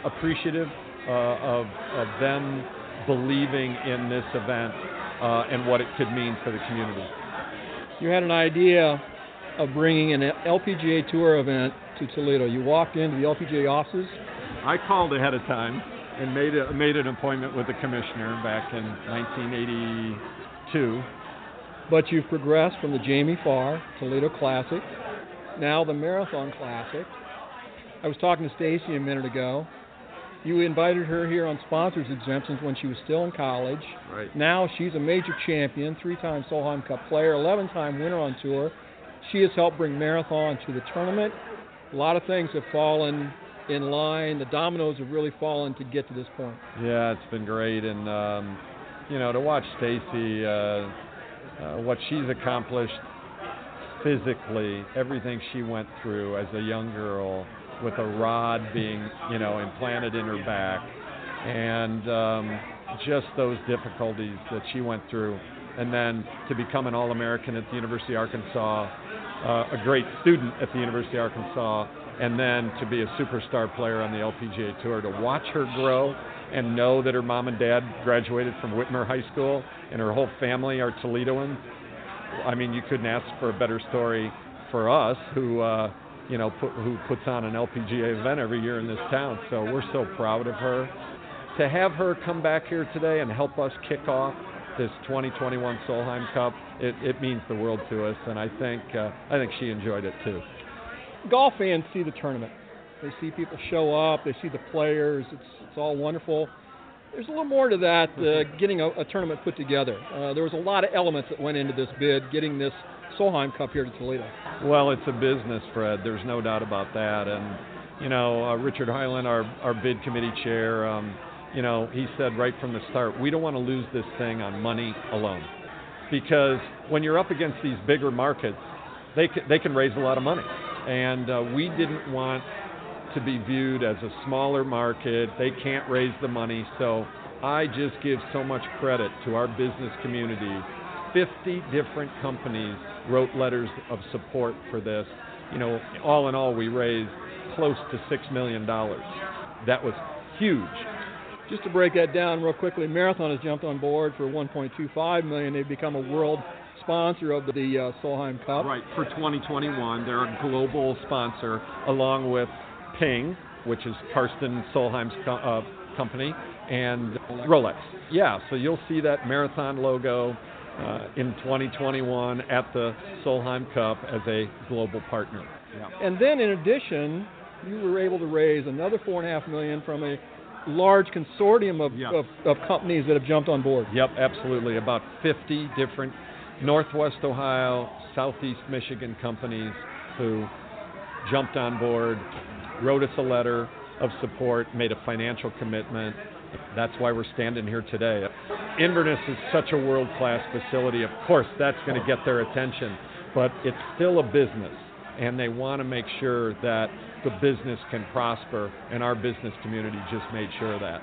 appreciative of of them believing in this event uh, and what it could mean for the community. You had an idea of bringing an LPGA Tour event to Toledo. You walked into the LPGA offices. I called ahead of time and made a, made an appointment with the commissioner back in 1982. But you've progressed from the Jamie Farr Toledo Classic, now the Marathon Classic. I was talking to Stacy a minute ago. You invited her here on sponsors exemptions when she was still in college. Right. Now she's a major champion, three-time Solheim Cup player, 11-time winner on tour. She has helped bring marathon to the tournament. A lot of things have fallen in line. The dominoes have really fallen to get to this point. Yeah, it's been great, and um, you know to watch Stacy, uh, uh, what she's accomplished physically, everything she went through as a young girl with a rod being you know implanted in her back, and um, just those difficulties that she went through, and then to become an All-American at the University of Arkansas, uh, a great student at the University of Arkansas and then to be a superstar player on the LPGA Tour, to watch her grow and know that her mom and dad graduated from Whitmer High School and her whole family are Toledoans. I mean, you couldn't ask for a better story for us, who uh, you know put, who puts on an LPGA event every year in this town. So we're so proud of her. To have her come back here today and help us kick off this 2021 Solheim Cup, it, it means the world to us, and I think uh, I think she enjoyed it too golf fans see the tournament. They see people show up. They see the players. It's it's all wonderful. There's a little more to that. Uh, getting a, a, tournament put together. Uh, there was a lot of elements that went into this bid, getting this Solheim Cup here to Toledo. Well, it's a business, Fred. There's no doubt about that. And you know, uh, Richard Highland, our our bid committee chair, um, you know, he said right from the start, we don't want to lose this thing on money alone, because when you're up against these bigger markets, they can, they can raise a lot of money and uh, we didn't want to be viewed as a smaller market. They can't raise the money, so I just give so much credit to our business community. 50 different companies wrote letters of support for this. You know, all in all, we raised close to $6 million. That was huge. Just to break that down real quickly, Marathon has jumped on board for 1.25 million. They've become a world sponsor of the uh, Solheim Cup. Right, for 2021. They're a global sponsor along with Ping, which is Karsten Solheim's co- uh, company, and Rolex. Yeah, so you'll see that marathon logo uh, in 2021 at the Solheim Cup as a global partner. Yeah. And then in addition, you were able to raise another four and a half million from a large consortium of, yep. of, of, companies that have jumped on board. Yep, absolutely. About 50 different Northwest Ohio, Southeast Michigan companies who jumped on board, wrote us a letter of support, made a financial commitment. That's why we're standing here today. Inverness is such a world class facility. Of course, that's going to get their attention, but it's still a business, and they want to make sure that the business can prosper, and our business community just made sure of that.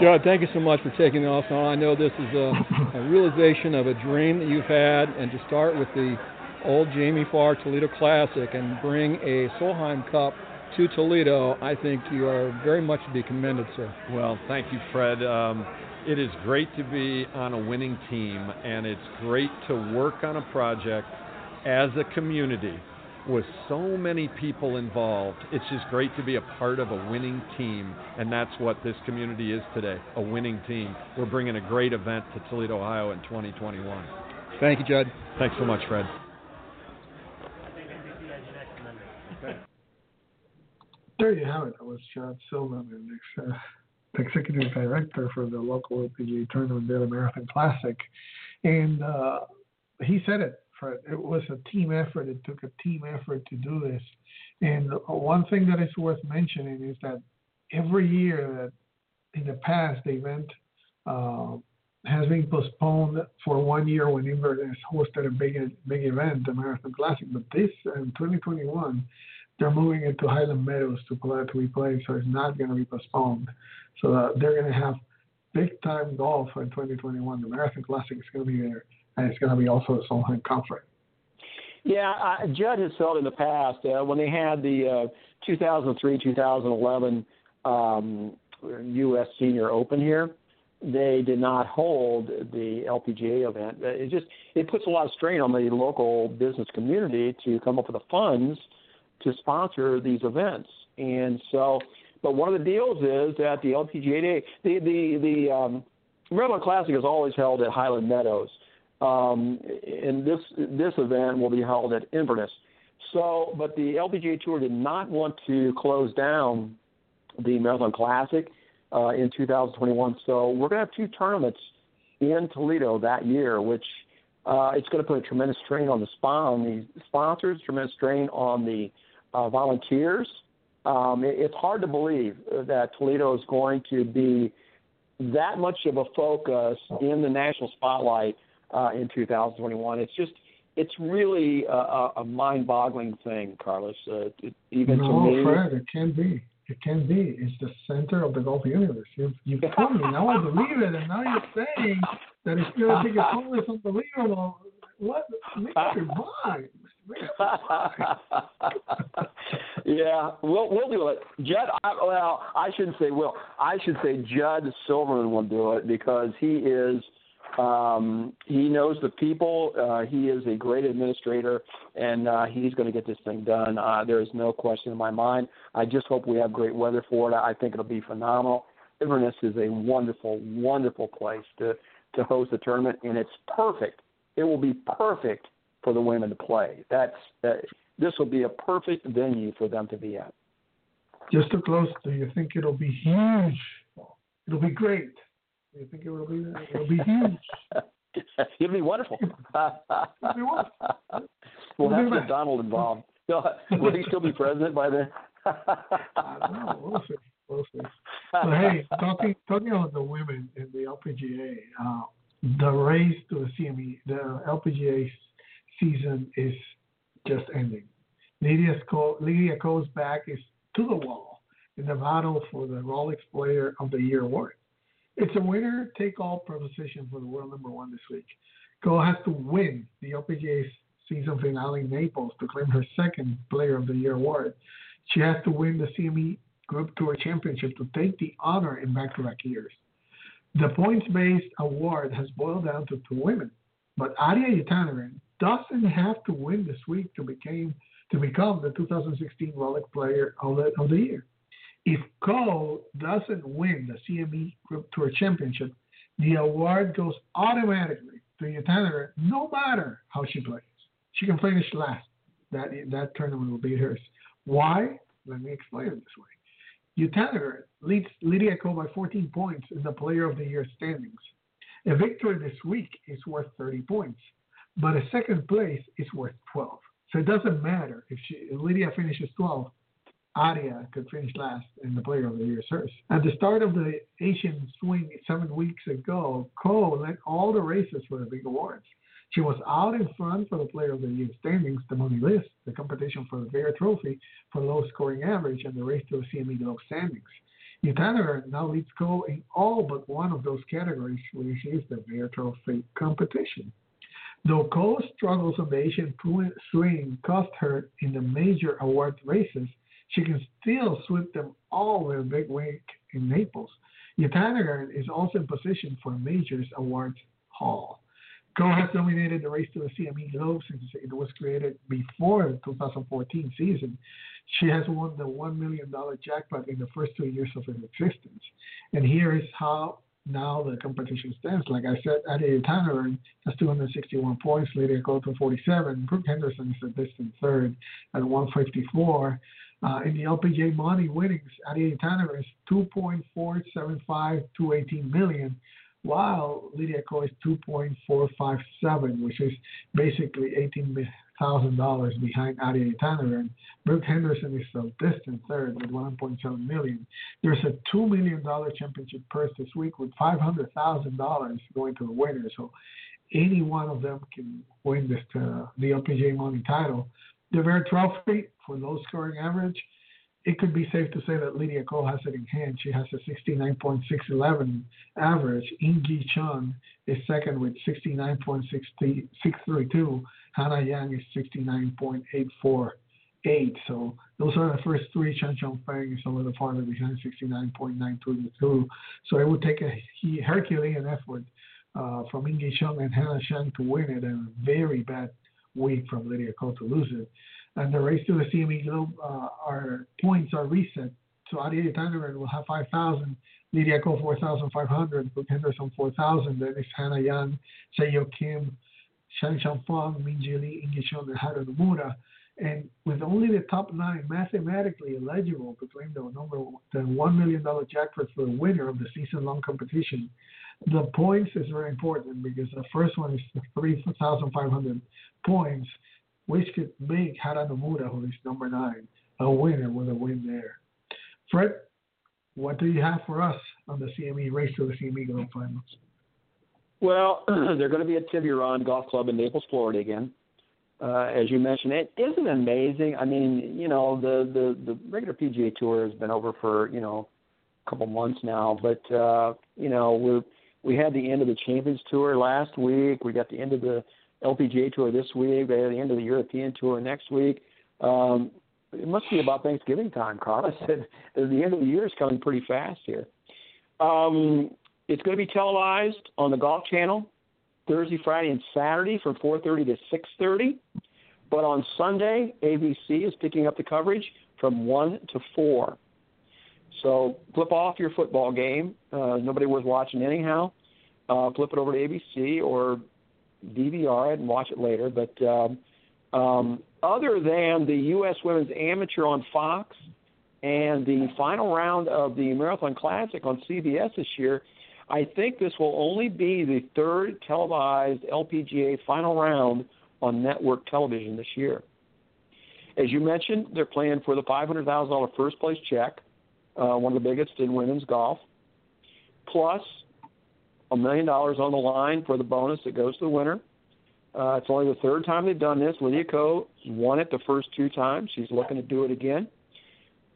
Judd, thank you so much for taking us on. I know this is a, a, realization of a dream that you've had, and to start with the old Jamie Farr Toledo Classic and bring a Solheim Cup to Toledo, I think you are very much to be commended, sir. Well, thank you, Fred. Um, it is great to be on a winning team, and it's great to work on a project as a community with so many people involved, it's just great to be a part of a winning team, and that's what this community is today a winning team. We're bringing a great event to Toledo, Ohio in 2021. Thank you, Judd. Thanks so much, Fred. There you have it. That was Judd Silverman, uh, executive director for the local LPGA tournament, the Marathon Classic. And uh, he said it effort. It was a team effort. It took a team effort to do this. And one thing that is worth mentioning is that every year that in the past the event uh, has been postponed for one year when Inverness hosted a big big event, the Marathon Classic. But this in 2021, they're moving into Highland Meadows to play to be played, so it's not going to be postponed. So uh, they're going to have big time golf in 2021. The Marathon Classic is going to be there, and it's going to be also a Solheim Conference. Yeah, uh, Judd has felt in the past uh, when they had the uh, 2003 2011 um, U.S. Senior Open here. They did not hold the LPGA event. It just it puts a lot of strain on the local business community to come up with the funds to sponsor these events. And so, but one of the deals is that the LPGA the the the um, Marathon Classic is always held at Highland Meadows, um, and this this event will be held at Inverness. So, but the LPGA Tour did not want to close down the Marathon Classic uh, in 2021. So we're going to have two tournaments in Toledo that year, which uh, it's going to put a tremendous strain on the sponsors, tremendous strain on the uh, volunteers. Um, it, it's hard to believe that Toledo is going to be that much of a focus in the national spotlight uh, in 2021. It's just it's really a, a mind-boggling thing, Carlos. Uh, it, even no, to me, Fred, it can be. It can be. It's the center of the golf universe. You've, you've [laughs] told me. Now I believe it, and now you're saying that it's going to take a. [laughs] It's unbelievable. What? Make your mind. Yeah, we'll we'll do it. Judd, I, well, I shouldn't say will. I should say Judd Silverman will do it because he is um, he knows the people. Uh, he is a great administrator, and uh, he's going to get this thing done. Uh, there is no question in my mind. I just hope we have great weather for it. I think it'll be phenomenal. Inverness is a wonderful, wonderful place to to host the tournament, and it's perfect. It will be perfect for the women to play. That's uh, this will be a perfect venue for them to be at. Just to close, do you think it'll be huge? It'll be great. Do you think it will be? It'll be huge. [laughs] It'll be wonderful. it'll be wonderful. We'll have to get Donald involved. [laughs] Will he still be president by then? I don't know. We'll see. We'll see. But hey, talking talking about the women in the LPGA, uh, the race to the CME, the LPGA season is just ending. Lydia, Ko, Lydia Ko's back is to the wall in the battle for the Rolex Player of the Year award. It's a winner take all proposition for the world number one this week. Ko has to win the LPGA season finale in Naples to claim her second Player of the Year award. She has to win the CME Group Tour Championship to take the honor in back to back years. The points based award has boiled down to two women, but Ariya Jutanugarn doesn't have to win this week to become to become the 2016 Rolex Player of the, of the Year. If Ko doesn't win the CME Group Tour Championship, the award goes automatically to Jutanugarn, no matter how she plays. She can finish last. That that tournament will be hers. Why? Let me explain it this way. Jutanugarn leads Lydia Ko by 14 points in the Player of the Year standings. A victory this week is worth 30 points but a second place is worth 12. So it doesn't matter if, she, if Lydia finishes 12, Ariya could finish last in the Player of the Year search. At the start of the Asian swing seven weeks ago, Ko led all the races for the big awards. She was out in front for the Player of the Year standings, the money list, the competition for the Vare Trophy for low scoring average, and the race to the CME Globe standings. Jutanugarn now leads Ko in all but one of those categories, which is the Vare Trophy competition. Though Ko's struggles on the Asian swing cost her in the major award races, she can still sweep them all with a big week in Naples. Jutanugarn is also in position for a majors awards haul. Ko has dominated the race to the CME Globe since it was created before the 2014 season. She has won the $1 million jackpot in the first two years of its existence. And here is how now the competition stands. Like I said, Ariya Jutanugarn has 261 points, Lydia Ko 47. Brooke Henderson is a distant third at 154. Uh, in the LPGA money winnings, Ariya Jutanugarn is 2.475 to 18 million, while Lydia Ko is 2.457, which is basically thousand dollars behind Adi Tanner, and Brooke Henderson is a distant third with 1.7 million. There's a two million dollar championship purse this week with five hundred thousand dollars going to the winner. So any one of them can win this uh, the LPGA money title. The Vare Trophy for low scoring average it could be safe to say that Lydia Ko has it in hand. She has a 69.611 average. In Gee Chun is second with 69.632. Hannah Yang is 69.848. So those are the first three. Shanshan Feng is a little farther behind, 69.922. So it would take a Herculean effort uh, from In Gee Chun and Hannah Yang to win it, and a very bad week from Lydia Ko to lose it and the race to the CME Globe, uh, our points are reset. So Ariel Tannerin will have 5,000, Lydia Ko 4,500, Brooke Henderson 4,000, then it's Hannah Yang, Seiyo Kim, Shan Fang, Minjee Lee, In Gee Chun, and Haru Nomura. And with only the top nine mathematically eligible to claim the number the one million dollar jackpot for the winner of the season long competition, the points is very important because the first one is three thousand five hundred points, which could make Haru Nomura, who is number nine, a winner with a win there. Fred, what do you have for us on the CME race to the CME Globe Finals? Well, [clears throat] they're going to be at Tiburon Golf Club in Naples, Florida again. Uh, as you mentioned, it isn't amazing. I mean, you know, the, the the regular PGA Tour has been over for you know a couple months now, but uh, you know we we had the end of the Champions Tour last week. We got the end of the LPGA tour this week. They the end of the European tour next week. Um, it must be about Thanksgiving time, Carl. [laughs] I said the end of the year is coming pretty fast here. Um, it's going to be televised on the Golf Channel Thursday, Friday, and Saturday from 4:30 to 6:30. But on Sunday, ABC is picking up the coverage from 1 to 4. So flip off your football game. Uh, nobody was watching anyhow. Uh, flip it over to ABC or DVR it and watch it later. But um, um, other than the U.S. Women's Amateur on Fox and the final round of the Marathon Classic on CBS this year, I think this will only be the third televised LPGA final round on network television this year. As you mentioned, they're playing for the $500,000 first place check, uh, one of the biggest in women's golf. Plus, a million dollars on the line for the bonus that goes to the winner. Uh, it's only the third time they've done this. Lydia Ko won it the first two times. She's looking to do it again.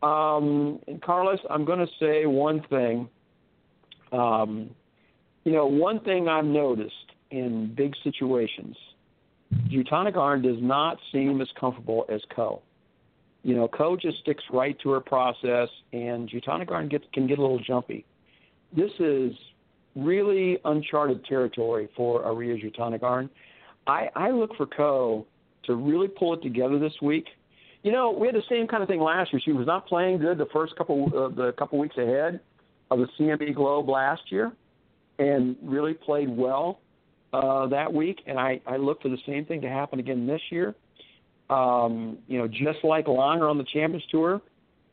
Um, and Carlos, I'm going to say one thing. Um, you know, one thing I've noticed in big situations, Jutanugarn does not seem as comfortable as Ko. You know, Ko just sticks right to her process, and Jutanugarn gets, can get a little jumpy. This is really uncharted territory for Ariya Jutanugarn. I, I look for Ko to really pull it together this week. You know, we had the same kind of thing last year. She was not playing good the first couple uh, the couple weeks ahead of the CME Globe last year, and really played well uh, that week. And I, I look for the same thing to happen again this year. Um, you know, just like Langer on the Champions Tour,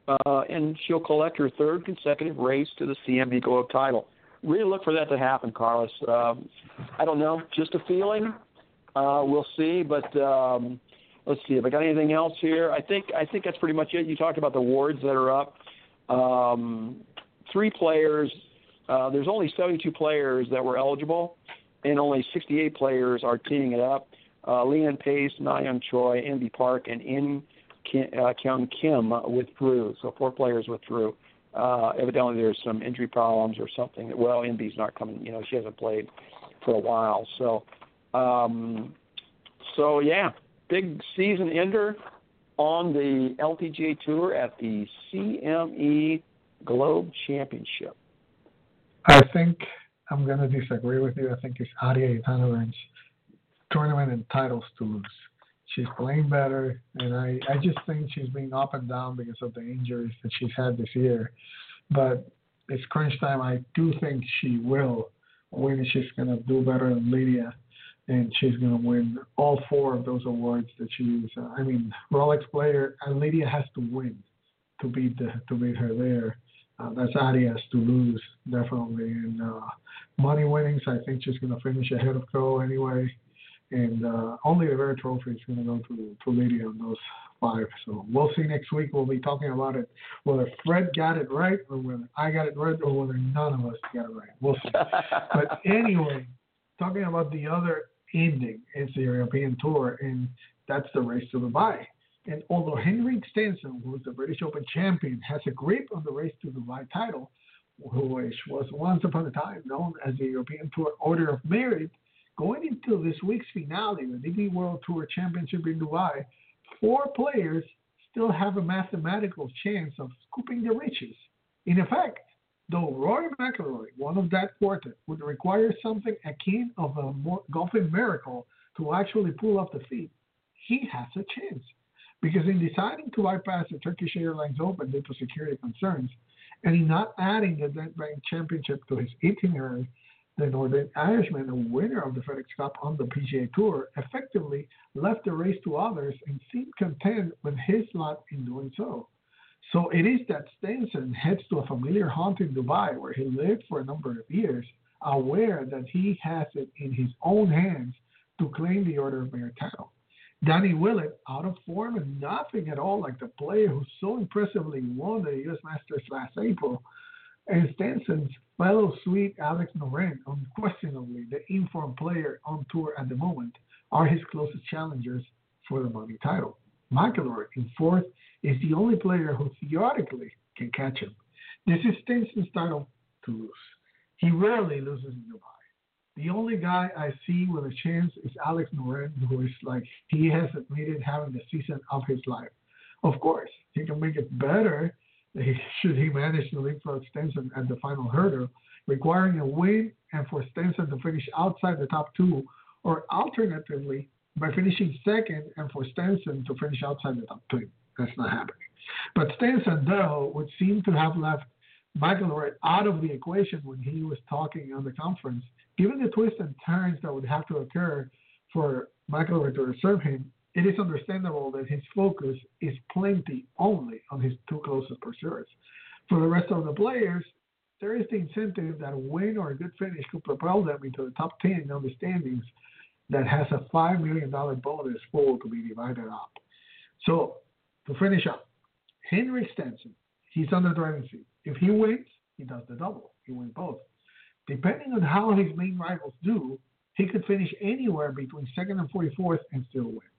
uh, and she'll collect her third consecutive race to the CME Globe title really look for that to happen, Carlos. Um, I don't know, just a feeling. Uh, we'll see, but um, let's see if I got anything else here. I think I think that's pretty much it. You talked about the wards that are up. Um, three players. Uh, there's only 72 players that were eligible, and only 68 players are teeing it up. Uh, Lee-Anne Pace, Na Choi, Inbee Park, and In Kim, uh, Kyung Kim withdrew. So four players withdrew uh, evidently there's some injury problems or something. Well, Inbee's not coming. You know, she hasn't played for a while. So, um, so yeah, big season ender on the LPGA Tour at the CME Globe Championship. I think I'm going to disagree with you. I think it's Ariya Jutanugarn's tournament and titles to lose she's playing better, and I I just think she's being up and down because of the injuries that she's had this year. But it's crunch time. I do think she will win. She's gonna do better than Lydia, and she's gonna win all four of those awards that she's. Uh, I mean, Rolex player, and Lydia has to win to beat the to beat her there. Uh, that's Ariya's to lose definitely. And uh, money winnings, I think she's gonna finish ahead of Ko anyway and uh, only the Vare trophy is going to go to to Lydia on those five. So we'll see next week. We'll be talking about it, whether Fred got it right or whether I got it right or whether none of us got it right. We'll see. [laughs] but anyway, talking about the other ending, it's the European Tour, and that's the race to Dubai. And although Henrik Stenson, who is the British Open champion, has a grip on the race to Dubai title, which was once upon a time known as the European Tour Order of Merit, going into this week's finale, the DP World Tour Championship in Dubai, four players still have a mathematical chance of scooping the riches. In effect, though Rory McIlroy, one of that quartet, would require something akin of a golfing miracle to actually pull off the feat, he has a chance. Because in deciding to bypass the Turkish Airlines Open due to security concerns, and in not adding the Nedbank Championship to his itinerary, the Northern Irishman, a winner of the FedEx Cup on the PGA Tour, effectively left the race to others and seemed content with his lot in doing so. So it is that Stenson heads to a familiar haunt in Dubai where he lived for a number of years, aware that he has it in his own hands to claim the Order of Merit title. Danny Willett, out of form and nothing at all like the player who so impressively won the U.S. Masters last April, and Stenson's fellow Swede Alex Noren, unquestionably the informed player on tour at the moment, are his closest challengers for the money title. McIlroy, in fourth, is the only player who theoretically can catch him. This is Stenson's title to lose. He rarely loses in Dubai. The only guy I see with a chance is Alex Noren, who is like he has admitted having the season of his life. Of course, he can make it better should he manage to leapfrog Stenson at the final hurdle, requiring a win and for Stenson to finish outside the top two, or alternatively by finishing second and for Stenson to finish outside the top two. That's not happening. But Stenson, though, would seem to have left McIlroy out of the equation when he was talking on the conference Given the twists and turns that would have to occur for McIlroy to reserve him, it is understandable that his focus is plenty only on his two closest pursuers. For the rest of the players, there is the incentive that a win or a good finish could propel them into the top 10 on the standings that has a $5 million bonus pool to be divided up. So, to finish up, Henry Stenson, he's on the driving seat. If he wins, he does the double. He wins both. Depending on how his main rivals do, he could finish anywhere between second and 44th and still win.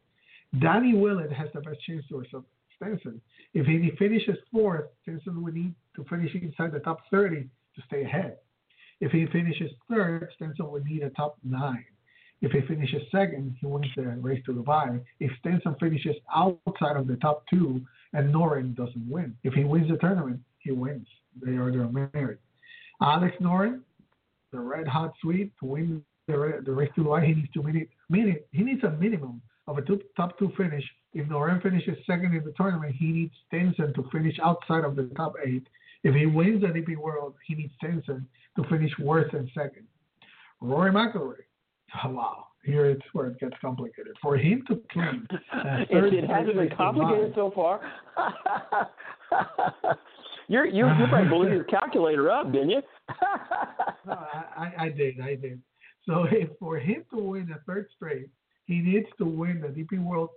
Danny Willett has the best chance to reserve Stenson. If he finishes fourth, Stenson would need to finish inside the top 30 to stay ahead. If he finishes third, Stenson would need a top nine. If he finishes second, he wins the race to Dubai. If Stenson finishes outside of the top two and Noren doesn't win, if he wins the tournament, he wins. They are their merit. Alex Noren the red hot Swede to win the the race to Dubai, he needs to win it. he needs a minimum of a two, top two finish. If Noren finishes second in the tournament, he needs Stenson to finish outside of the top eight. If he wins the DP World, he needs Stenson to finish worse than second. Rory McIlroy. Oh, [laughs] wow, here it's where it gets complicated. For him to claim [laughs] it, it hasn't been complicated so far. [laughs] you're you you probably blew your calculator up, didn't you? no, I, I did, I did. So if for him to win a third straight, he needs to win the DP World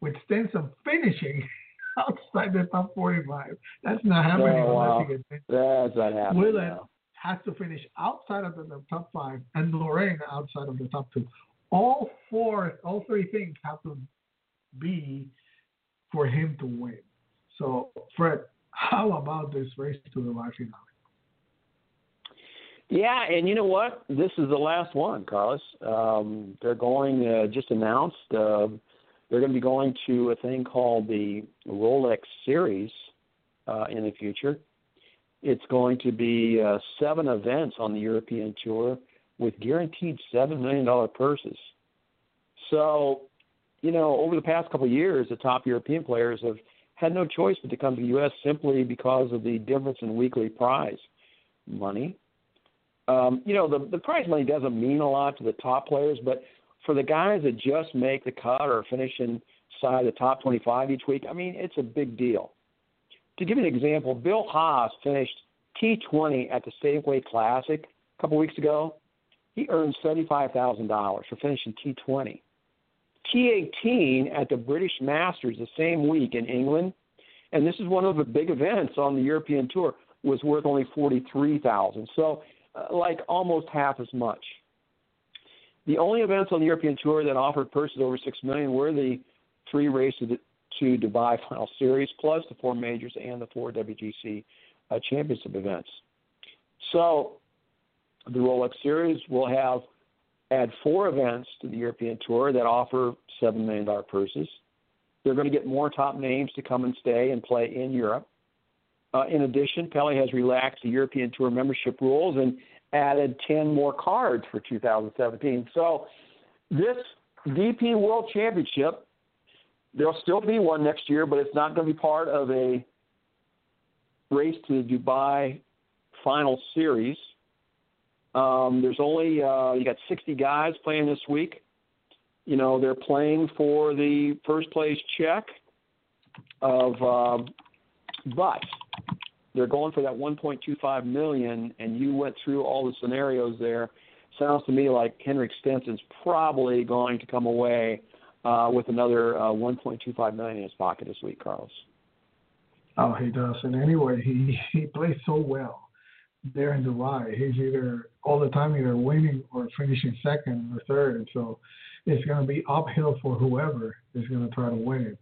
with Stenson finishing [laughs] outside the top 45. That's not oh, happening oh, wow. unless he gets That's not happening. Willett no. has to finish outside of the, top five, and Noren outside of the top two. All four, all three things have to be for him to win. So, Fred, how about this race to the live finale? Yeah, and you know what? This is the last one, Carlos. Um, they're going, uh, just announced, uh, they're going to be going to a thing called the Rolex Series uh, in the future. It's going to be uh, seven events on the European Tour with guaranteed $7 million purses. So, you know, over the past couple of years, the top European players have had no choice but to come to the U.S. simply because of the difference in weekly prize money um, you know, the the prize money doesn't mean a lot to the top players, but for the guys that just make the cut or finish inside the top 25 each week, I mean, it's a big deal. To give you an example, Bill Haas finished T20 at the Safeway Classic a couple weeks ago. He earned $75,000 for finishing T20. T18 at the British Masters the same week in England, and this is one of the big events on the European Tour, was worth only 43,000. So, like almost half as much. The only events on the European Tour that offered purses over six million were the three races to Dubai Final Series, plus the four majors and the four WGC uh, Championship events. So, the Rolex Series will have add four events to the European Tour that offer seven million dollar purses. They're going to get more top names to come and stay and play in Europe. Uh, in addition, Pelley has relaxed the European Tour membership rules and added 10 more cards for 2017. So, this DP World Championship, there'll still be one next year, but it's not going to be part of a race to the Dubai final series. Um, there's only uh, you got 60 guys playing this week. You know they're playing for the first place check of, uh, but they're going for that 1.25 million. And you went through all the scenarios there. Sounds to me like Henrik Stenson's probably going to come away uh, with another uh, 1.25 million in his pocket this week, Carlos. Oh, he does. And anyway, he he plays so well there in Dubai. He's either all the time either winning or finishing second or third. So it's going to be uphill for whoever is going to try to win it.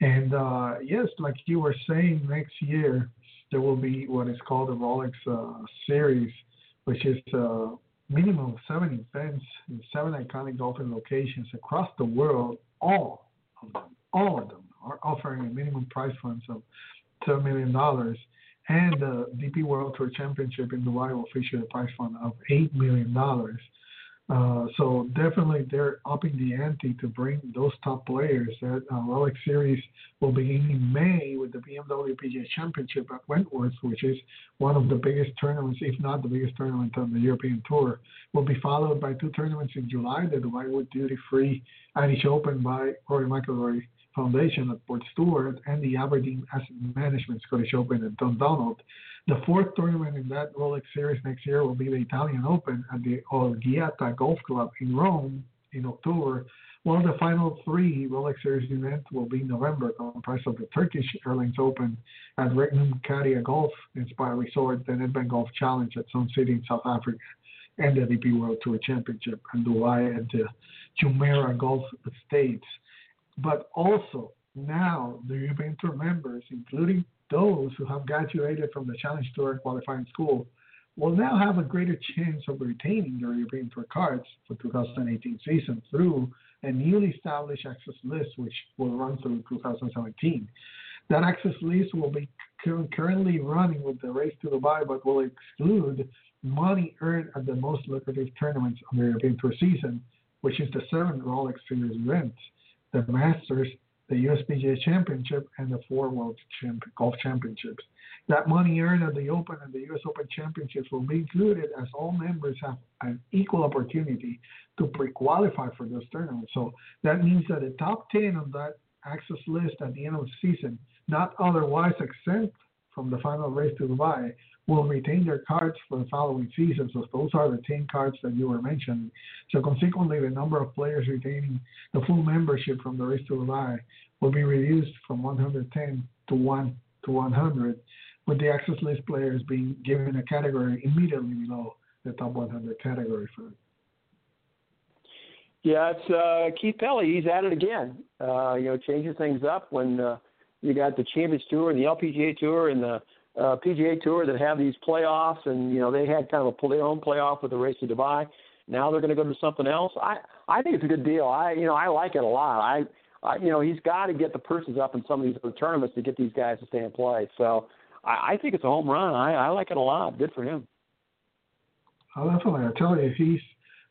And uh, yes, like you were saying, next year there will be what is called the Rolex uh, Series, which is a minimum of seven events in seven iconic golfing locations across the world. All of them, all of them are offering a minimum prize fund of $7 million and the DP World Tour Championship in Dubai will feature a prize fund of $8 million. Uh, so definitely they're upping the ante to bring those top players. That uh, Rolex Series will begin in May with the BMW PGA Championship at Wentworth, which is one of the biggest tournaments, if not the biggest tournament on the European Tour. Will be followed by two tournaments in July: the Dubai Wood Duty Free Irish Open by Rory McIlroy Foundation at Port Stewart and the Aberdeen Asset Management Scottish Open at Dundonald. The fourth tournament in that Rolex Series next year will be the Italian Open at the Olgiata Golf Club in Rome in October, while the final three Rolex Series events will be in November, comprised of the Turkish Airlines Open at Regnum Carya Golf Inspired Resort, the Nedbank Golf Challenge at Sun City in South Africa, and the DP World Tour Championship in Dubai at the Jumeirah Golf Estates. But also now the European Tour members, including those who have graduated from the Challenge Tour qualifying school, will now have a greater chance of retaining their European Tour cards for 2018 season through a newly established access list, which will run through 2017. That access list will be currently running with the race to Dubai, but will exclude money earned at the most lucrative tournaments of the European Tour season, which is the seven Rolex Series events the Masters, the USPGA Championship, and the four World Champ- Golf Championships. That money earned at the Open and the US Open Championships will be included as all members have an equal opportunity to pre-qualify for those tournaments. So that means that the top 10 on that access list at the end of the season, not otherwise exempt from the final race to Dubai, will retain their cards for the following season. So those are the 10 cards that you were mentioning. So consequently, the number of players retaining the full membership from the race to Dubai will be reduced from 110 to 1 to 100, with the access list players being given a category immediately below the top 100 category for yeah, it's uh, Keith Pelley. He's at it again. Uh, you know, changing things up when uh, you got the Champions Tour and the LPGA Tour and the uh, PGA Tour that have these playoffs, and you know they had kind of a their own playoff with the race to Dubai. Now they're going to go to something else. I I think it's a good deal. I you know I like it a lot. I, I you know he's got to get the purses up in some of these other tournaments to get these guys to stay and play. So I, I think it's a home run. I I like it a lot. Good for him. Oh, definitely. I tell you, he's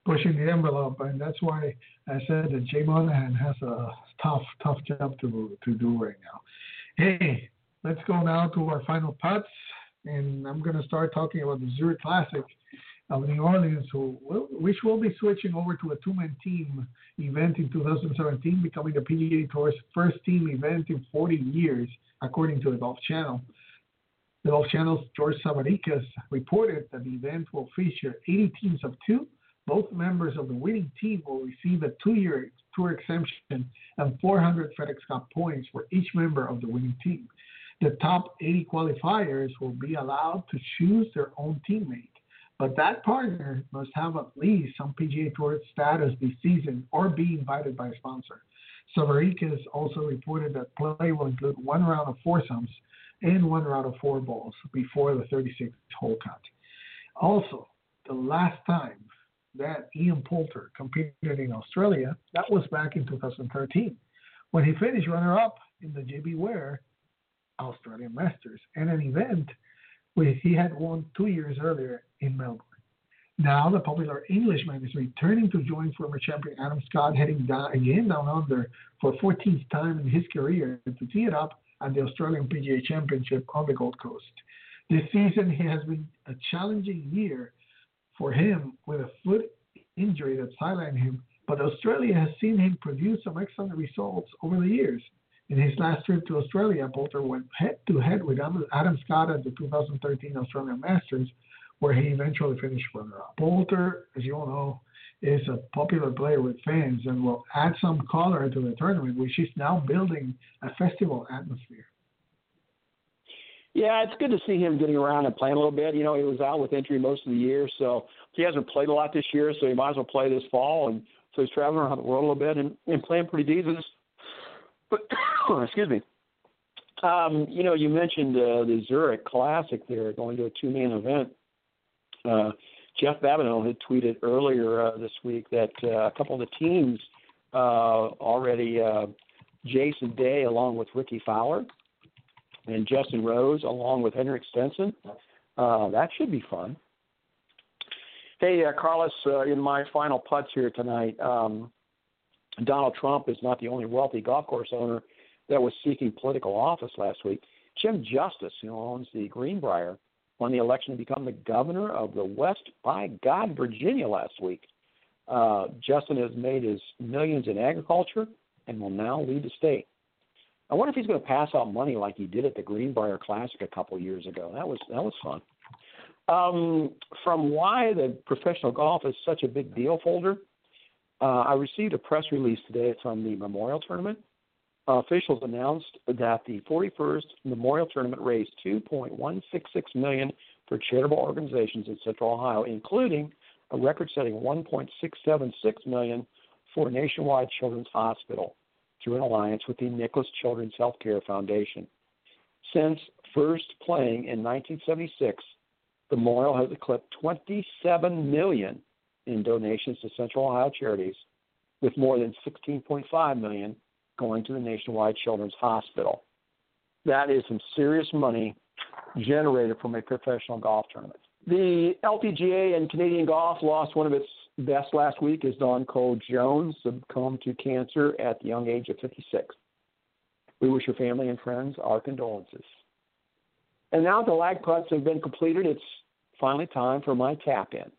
pushing the envelope, and that's why I said that Jay Monahan has a tough, tough job to to do right now. Hey, Let's go now to our final putts, and I'm going to start talking about the Zurich Classic of New Orleans, who will, which will be switching over to a two-man team event in 2017, becoming the PGA Tour's first team event in 40 years, according to the Golf Channel. The Golf Channel's George Savaricas reported that the event will feature 80 teams of two. Both members of the winning team will receive a two-year Tour exemption and 400 FedEx Cup points for each member of the winning team. The top 80 qualifiers will be allowed to choose their own teammate, but that partner must have at least some PGA Tour status this season or be invited by a sponsor. Savaricas also reported that play will include one round of foursomes and one round of four balls before the 36th hole cut. Also, the last time that Ian Poulter competed in Australia, that was back in 2013, when he finished runner up in the JBWere Australian Masters and an event which he had won two years earlier in Melbourne. Now, the popular Englishman is returning to join former champion Adam Scott, heading down again down under for 14th time in his career to tee it up at the Australian PGA Championship on the Gold Coast. This season, has been a challenging year for him with a foot injury that sidelined him, but Australia has seen him produce some excellent results over the years. In his last trip to Australia, Poulter went head to head with Adam Scott at the 2013 Australian Masters, where he eventually finished runner up. Poulter, as you all know, is a popular player with fans and will add some color to the tournament, which is now building a festival atmosphere. Yeah, it's good to see him getting around and playing a little bit. You know, he was out with injury most of the year, so he hasn't played a lot this year, so he might as well play this fall. And so he's traveling around the world a little bit and, and playing pretty decent. But [coughs] excuse me. Um, you know, you mentioned uh, the Zurich Classic there, going to a two-man event. Uh, Jeff Babineau had tweeted earlier uh, this week that uh, a couple of the teams uh, already, uh, Jason Day along with Rickie Fowler, and Justin Rose along with Henrik Stenson. Uh, that should be fun. Hey, uh, Carlos, uh, in my final putts here tonight, um, Donald Trump is not the only wealthy golf course owner that was seeking political office last week. Jim Justice, who owns the Greenbrier, won the election to become the governor of the West by God, Virginia last week. Uh, Justice has made his millions in agriculture and will now lead the state. I wonder if he's going to pass out money like he did at the Greenbrier Classic a couple years ago. That was that was fun. Um, from why the professional golf is such a big deal folder, uh, I received a press release today from the Memorial Tournament. Uh, officials announced that the 41st Memorial Tournament raised 2.166 million for charitable organizations in Central Ohio, including a record-setting 1.676 million for Nationwide Children's Hospital through an alliance with the Nicklaus Children's Healthcare Foundation. Since first playing in 1976, the Memorial has eclipsed 27 million in donations to Central Ohio charities, with more than 16.5 million going to the Nationwide Children's Hospital. That is some serious money generated from a professional golf tournament. The LPGA and Canadian Golf lost one of its best last week as Don Cole Jones succumbed to cancer at the young age of 56. We wish your family and friends our condolences. And now the lag putts have been completed. It's finally time for my tap in.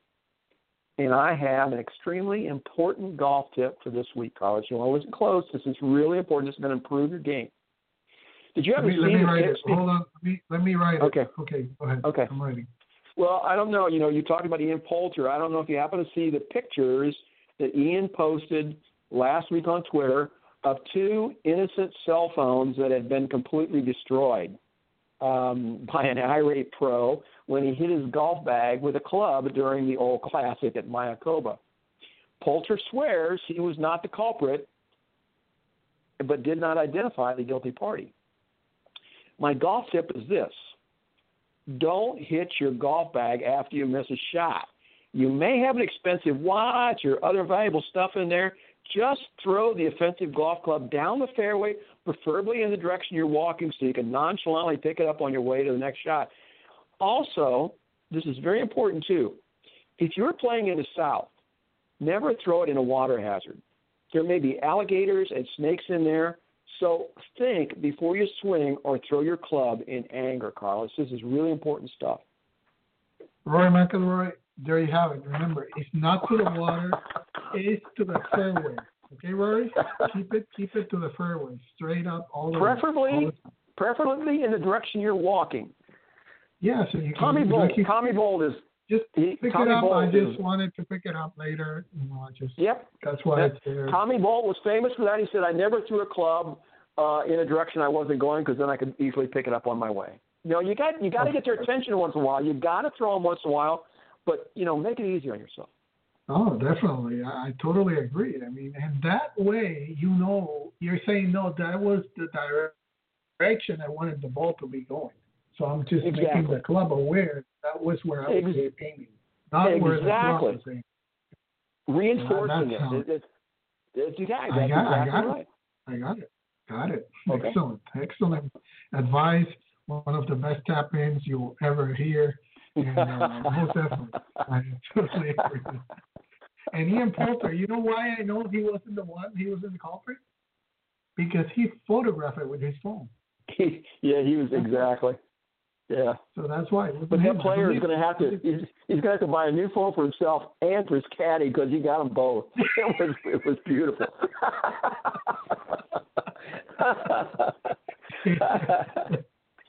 And I have an extremely important golf tip for this week, Carlos. You'll always close. This is really important. Is going to improve your game. Did you ever let me, see let me write it. Hold on. Let me, let me write Okay. it. Okay. Go ahead. Okay. I'm writing. Well, I don't know. You know, you talked about Ian Poulter. I don't know if you happen to see the pictures that Ian posted last week on Twitter of two innocent cell phones that had been completely destroyed um, [laughs] by an irate pro when he hit his golf bag with a club during the OHL classic at Mayakoba. Poulter swears he was not the culprit, but did not identify the guilty party. My golf tip is this don't hit your golf bag after you miss a shot. You may have an expensive watch or other valuable stuff in there. Just throw the offensive golf club down the fairway, preferably in the direction you're walking, so you can nonchalantly pick it up on your way to the next shot. Also, this is very important too. If you're playing in the South, never throw it in a water hazard. There may be alligators and snakes in there. So think before you swing or throw your club in anger, Carlos. This is really important stuff. Rory McIlroy, there you have it. Remember, it's not to the water, it's to the fairway. Okay, Rory? [laughs] Keep it keep it to the fairway. Straight up all the way. Preferably, All the- preferably in the direction you're walking. yeah, so you can Tommy like Bolt. you- Tommy Bolt is just He- pick Tommy it up. I just is- wanted to pick it up later. You know, I just Yep. that's why That- it's there. Tommy Bolt was famous for that. He said, "I never threw a club uh, in a direction I wasn't going because then I could easily pick it up on my way." You know, you got you got to get their attention once in a while. You got to throw them once in a while, but you know, make it easy on yourself. Oh, definitely. I, I totally agree. I mean, and that way, you know, you're saying no. That was the direction I wanted the ball to be going. So I'm just making the club aware that was where I was Ex- aiming, not where the club Exactly. was aiming. Reinforcing it. It- It's, it's, yeah, I got- I exactly got it. I got it. Got it. Okay. Excellent. Excellent advice. One of the best tap ins you'll ever hear. And uh, most definitely. I totally agree. And Ian Poulter, you know why I know he wasn't the one, he was in the culprit? Because he photographed it with his phone. [laughs] yeah, he was exactly. Yeah, So that's why. but that player is going to have to. He's, he's going to have to buy a new phone for himself and for his caddy because he got them both. [laughs] It was it was beautiful.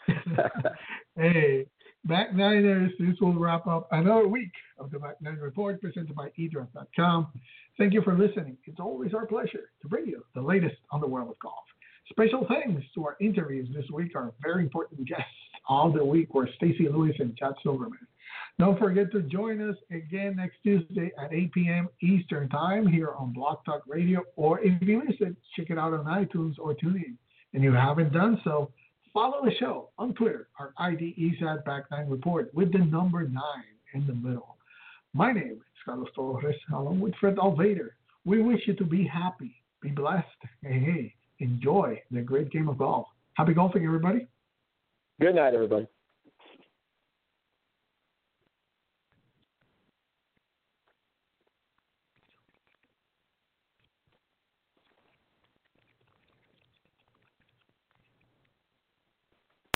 [laughs] hey, Back Niners, this will wrap up another week of the Back Nine Report presented by eDraft.com. Thank you for listening. It's always our pleasure to bring you the latest on the world of golf. Special thanks to our interviews this week, our very important guests all the week were Stacy Lewis and Judd Silverman. Don't forget to join us again next Tuesday at 8 p.m. Eastern Time here on Blog Talk Radio, or if you miss it, check it out on iTunes or TuneIn. And you haven't done so, follow the show on Twitter. Our ID is at Back9 Report with the number 9 in the middle. My name is Carlos Torres, along with Fred Altvater. We wish you to be happy, be blessed, and hey, enjoy the great game of golf. Happy golfing, everybody. Good night, everybody.